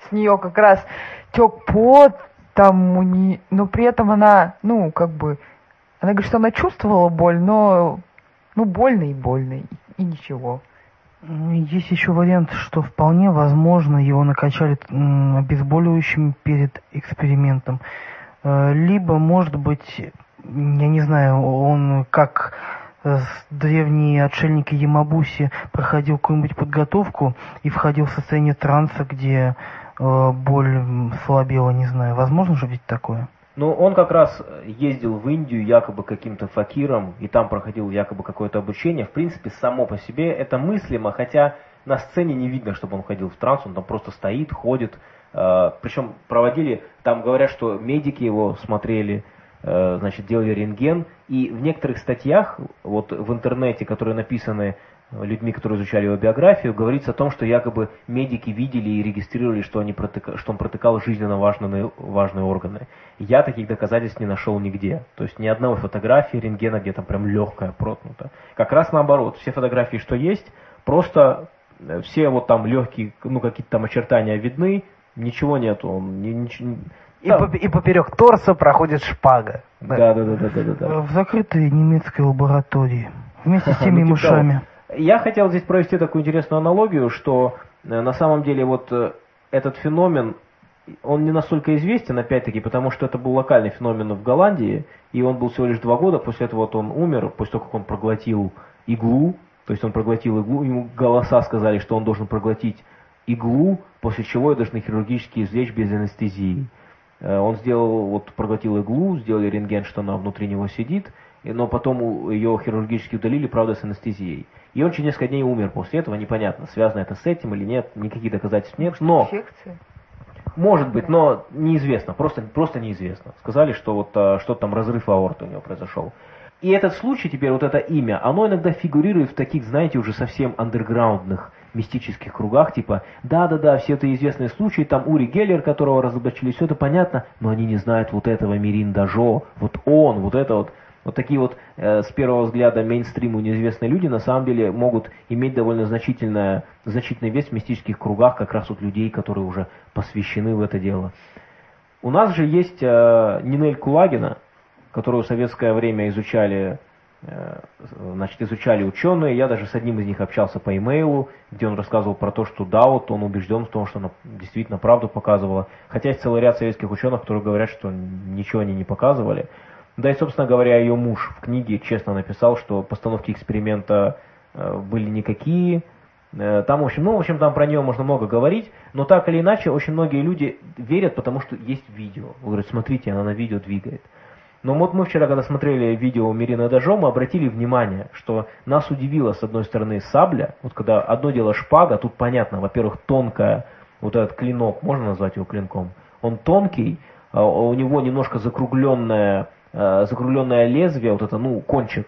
с нее как раз тек пот, там, у нее, но при этом она, ну, как бы, она говорит, что она чувствовала боль, но, ну, больно и больно, и, и ничего. Есть еще вариант, что вполне возможно его накачали обезболивающим перед экспериментом. Э, либо, может быть, я не знаю, он как э, древние отшельники Ямабуси проходил какую-нибудь подготовку и входил в состояние транса, где э, боль слабела, не знаю. Возможно же ведь такое? Ну, он как раз ездил в Индию якобы каким-то факиром, и там проходил якобы какое-то обучение. В принципе, само по себе это мыслимо, хотя на сцене не видно, чтобы он ходил в транс, он там просто стоит, ходит. Э, причем проводили, там говорят, что медики его смотрели, значит, делали рентген, и в некоторых статьях, вот в интернете, которые написаны людьми, которые изучали его биографию, говорится о том, что якобы медики видели и регистрировали, что, они протыка, что он протыкал жизненно важные, важные органы. Я таких доказательств не нашел нигде. То есть ни одной фотографии рентгена, где там прям легкая проткнута. Как раз наоборот, все фотографии, что есть, просто э, все вот там легкие, ну какие-то там очертания видны, ничего нету. Он, ни, ничего, и, по, и поперек торса проходит шпага. Да, да, да, да, да, да. В закрытой немецкой лаборатории. Вместе с теми ну, типа мышами. Я хотел здесь провести такую интересную аналогию, что э, на самом деле вот э, этот феномен, он не настолько известен, опять-таки, потому что это был локальный феномен в Голландии, и он был всего лишь два года, после этого вот он умер, после того, как он проглотил иглу, то есть он проглотил иглу, ему голоса сказали, что он должен проглотить иглу, после чего ее должны хирургически извлечь без анестезии. Э, он сделал, вот проглотил иглу, сделали рентген, что она внутри него сидит, но потом ее хирургически удалили, правда, с анестезией. И он через несколько дней умер после этого, непонятно, связано это с этим или нет, никаких доказательств нет. Но, Инфекция? может быть, но неизвестно, просто, просто неизвестно. Сказали, что вот а, что там разрыв аорты у него произошел. И этот случай, теперь вот это имя, оно иногда фигурирует в таких, знаете, уже совсем андерграундных мистических кругах, типа, да-да-да, все это известные случаи, там Ури Геллер, которого разоблачили, все это понятно, но они не знают вот этого Мирин Жо, вот он, вот это вот, вот такие вот э, с первого взгляда мейнстриму неизвестные люди на самом деле могут иметь довольно значительное, значительный вес в мистических кругах как раз вот людей, которые уже посвящены в это дело. У нас же есть э, Нинель Кулагина, которую в советское время изучали, значит, изучали ученые. Я даже с одним из них общался по имейлу, где он рассказывал про то, что да, вот он убежден в том, что она действительно правду показывала. Хотя есть целый ряд советских ученых, которые говорят, что ничего они не показывали. Да и, собственно говоря, ее муж в книге честно написал, что постановки эксперимента э, были никакие. Э, там, в общем, ну, в общем, там про нее можно много говорить, но так или иначе, очень многие люди верят, потому что есть видео. Говорят, смотрите, она на видео двигает. Но вот мы вчера, когда смотрели видео Мирина Дажо, мы обратили внимание, что нас удивило, с одной стороны, сабля. Вот когда одно дело шпага, тут понятно, во-первых, тонкая, вот этот клинок, можно назвать его клинком, он тонкий, а у него немножко закругленное э, закругленное лезвие, вот это, ну, кончик.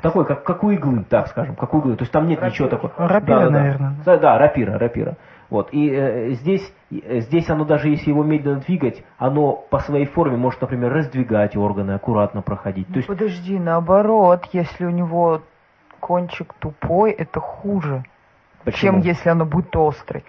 Такой, как, как у иглы, так скажем, как у иглы. То есть там нет рапира. ничего такого. Рапира, да, наверное. Да, да, рапира, рапира. Вот. И э, здесь, здесь оно даже если его медленно двигать, оно по своей форме может, например, раздвигать органы, аккуратно проходить. То есть... Подожди, наоборот, если у него кончик тупой, это хуже, Почему? чем если оно будет острый.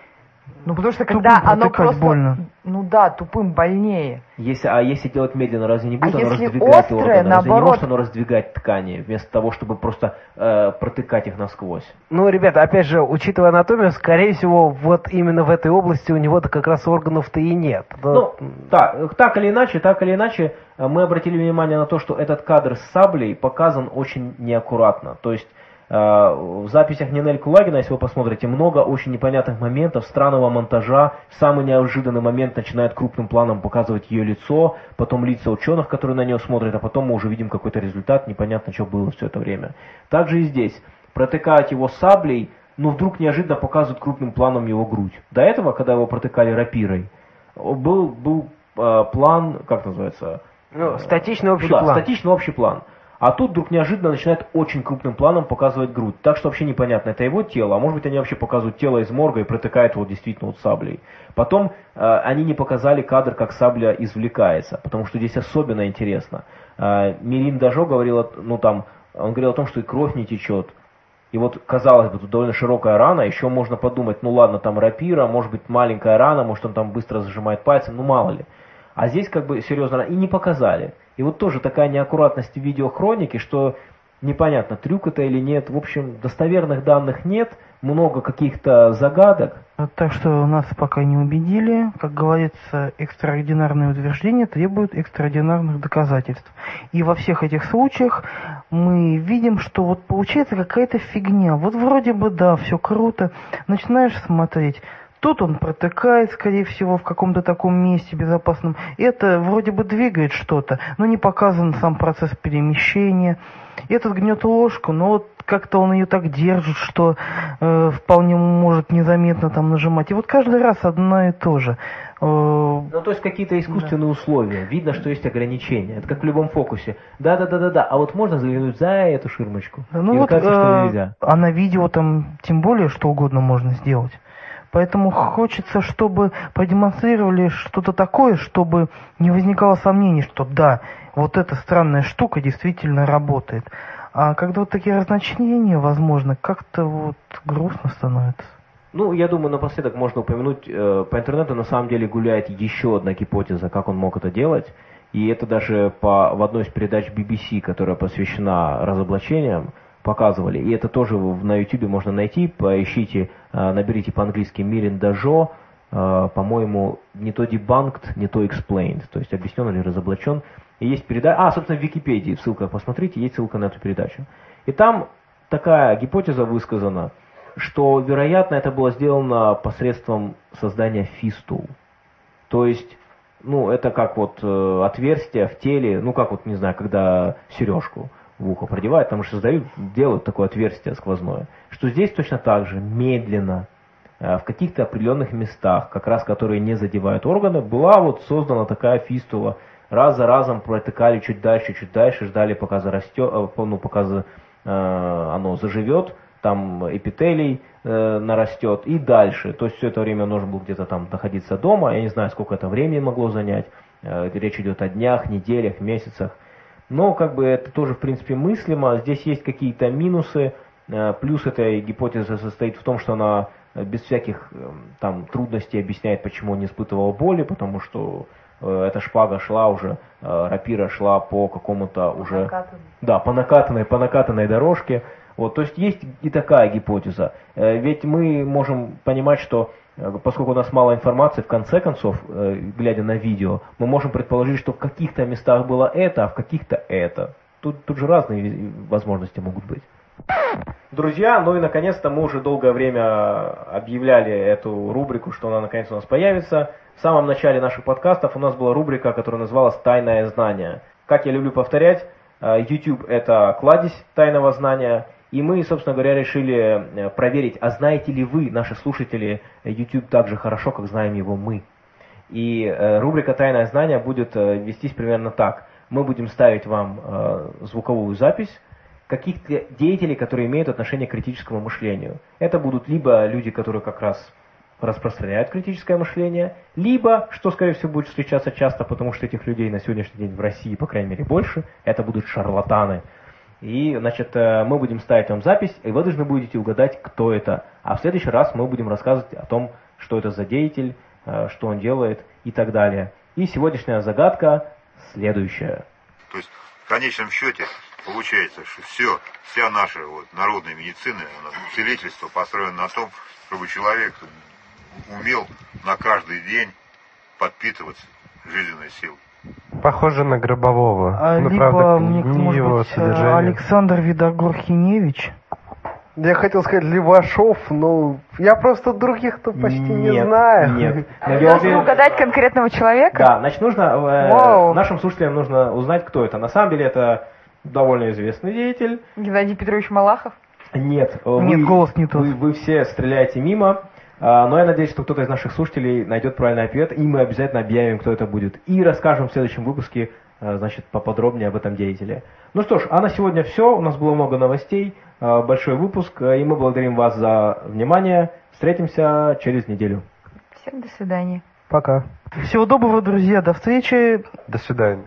Ну, потому что когда тупым оно просто... больно. Ну да, тупым больнее. Если, а если делать медленно, разве не будет а оно если раздвигать острое, органы? Наоборот... Разве не может оно раздвигать ткани, вместо того, чтобы просто э, протыкать их насквозь? Ну, ребята, опять же, учитывая анатомию, скорее всего, вот именно в этой области у него-то как раз органов-то и нет. Ну, так, так или иначе, так или иначе, э, мы обратили внимание на то, что этот кадр с саблей показан очень неаккуратно. То есть в записях Нинель Кулагина, если вы посмотрите, много очень непонятных моментов, странного монтажа. Самый неожиданный момент начинает крупным планом показывать ее лицо, потом лица ученых, которые на нее смотрят, а потом мы уже видим какой-то результат, непонятно, что было все это время. Также и здесь. Протыкают его саблей, но вдруг неожиданно показывают крупным планом его грудь. До этого, когда его протыкали рапирой, был, был э, план, как называется? Ну, статичный общий да, план. статичный общий план. А тут вдруг неожиданно начинает очень крупным планом показывать грудь. Так что вообще непонятно, это его тело, а может быть они вообще показывают тело из морга и протыкают его действительно вот саблей. Потом э, они не показали кадр, как сабля извлекается, потому что здесь особенно интересно. Э, Мирин Дажо говорил, ну там, он говорил о том, что и кровь не течет. И вот, казалось бы, тут довольно широкая рана, еще можно подумать, ну ладно, там рапира, может быть маленькая рана, может он там быстро зажимает пальцем, ну мало ли. А здесь как бы серьезно, и не показали. И вот тоже такая неаккуратность в видеохронике, что непонятно, трюк это или нет. В общем, достоверных данных нет, много каких-то загадок. Так что нас пока не убедили. Как говорится, экстраординарные утверждения требуют экстраординарных доказательств. И во всех этих случаях мы видим, что вот получается какая-то фигня. Вот вроде бы да, все круто. Начинаешь смотреть. Тут он протыкает, скорее всего, в каком-то таком месте безопасном. Это вроде бы двигает что-то, но не показан сам процесс перемещения. Этот гнет ложку, но вот как-то он ее так держит, что э, вполне может незаметно там нажимать. И вот каждый раз одно и то же. Э, ну, то есть какие-то искусственные да. условия. Видно, что есть ограничения. Это как в любом фокусе. Да-да-да-да-да. А вот можно заглянуть за эту ширмочку? Ну и вот, э, что нельзя. А на видео там тем более что угодно можно сделать. Поэтому хочется, чтобы продемонстрировали что-то такое, чтобы не возникало сомнений, что да, вот эта странная штука действительно работает. А когда вот такие разночтения, возможно, как-то вот грустно становится. Ну, я думаю, напоследок можно упомянуть, э, по интернету на самом деле гуляет еще одна гипотеза, как он мог это делать. И это даже по, в одной из передач BBC, которая посвящена разоблачениям, показывали. И это тоже на YouTube можно найти. Поищите, э, наберите по-английски Мирин Дажо. Э, по-моему, не то debunked, не то explained. То есть объяснен или разоблачен. И есть передача... А, собственно, в Википедии, ссылка, посмотрите, есть ссылка на эту передачу. И там такая гипотеза высказана, что, вероятно, это было сделано посредством создания фистул. То есть ну, это как вот э, отверстие в теле, ну, как вот, не знаю, когда сережку в ухо продевают, там же создают, делают такое отверстие сквозное. Что здесь точно так же, медленно, э, в каких-то определенных местах, как раз которые не задевают органы, была вот создана такая фистула. Раз за разом протыкали чуть дальше, чуть дальше, ждали, пока зарастет, э, ну, пока за, э, оно заживет, там эпителий э, нарастет и дальше. То есть все это время нужно было где-то там находиться дома. Я не знаю, сколько это времени могло занять. Э, речь идет о днях, неделях, месяцах. Но как бы это тоже в принципе мыслимо. Здесь есть какие-то минусы. Э, плюс этой гипотезы состоит в том, что она без всяких э, там трудностей объясняет, почему он не испытывал боли, потому что э, эта шпага шла уже, э, рапира шла по какому-то уже... Накатанный. Да, по накатанной, по накатанной дорожке. Вот, то есть есть и такая гипотеза. Э, Ведь мы можем понимать, что э, поскольку у нас мало информации, в конце концов, э, глядя на видео, мы можем предположить, что в каких-то местах было это, а в каких-то это. Тут, тут же разные возможности могут быть. Друзья, ну и наконец-то мы уже долгое время объявляли эту рубрику, что она наконец у нас появится. В самом начале наших подкастов у нас была рубрика, которая называлась «Тайное знание». Как я люблю повторять, э, YouTube – это кладезь тайного знания, и мы, собственно говоря, решили э, проверить, а знаете ли вы, наши слушатели, э, YouTube так же хорошо, как знаем его мы. И э, рубрика «Тайное знание» будет вестись примерно так. Мы будем ставить вам звуковую запись каких-то деятелей, которые имеют отношение к критическому мышлению. Это будут либо люди, которые как раз распространяют критическое мышление, либо, что, скорее всего, будет встречаться часто, потому что этих людей на сегодняшний день в России, по крайней мере, больше, это будут шарлатаны. И, значит, э, мы будем ставить вам запись, и вы должны будете угадать, кто это. А в следующий раз мы будем рассказывать о том, что это за деятель, э, что он делает и так далее. И сегодняшняя загадка следующая. То есть в конечном счете получается, что все, вся наша вот, народная медицина, целительство построено на том, чтобы человек умел на каждый день подпитываться жизненной силой. Похоже на Гробового. А, ну, либо, правда, мне, не может его быть, э, содержание. Александр Видогор-Хиневич. Я хотел сказать Левашов, но я просто других-то почти не Нет, знаю. Нет. Но я Должны уверен- угадать конкретного человека? Да, значит, нужно, э, Вау. нашим слушателям нужно узнать, кто это. На самом деле это довольно известный деятель. Геннадий Петрович Малахов? Нет, э, Нет, голос не тот. Вы, вы все стреляете мимо, но я надеюсь, что кто-то из наших слушателей найдет правильный ответ, и мы обязательно объявим, кто это будет. И расскажем в следующем выпуске, э, значит, поподробнее об этом деятеле. Ну что ж, а на сегодня все. У нас было много новостей, э, большой выпуск, и мы благодарим вас за внимание. Встретимся через неделю. Всем до свидания. Пока. Всего доброго, друзья, до встречи. До свидания.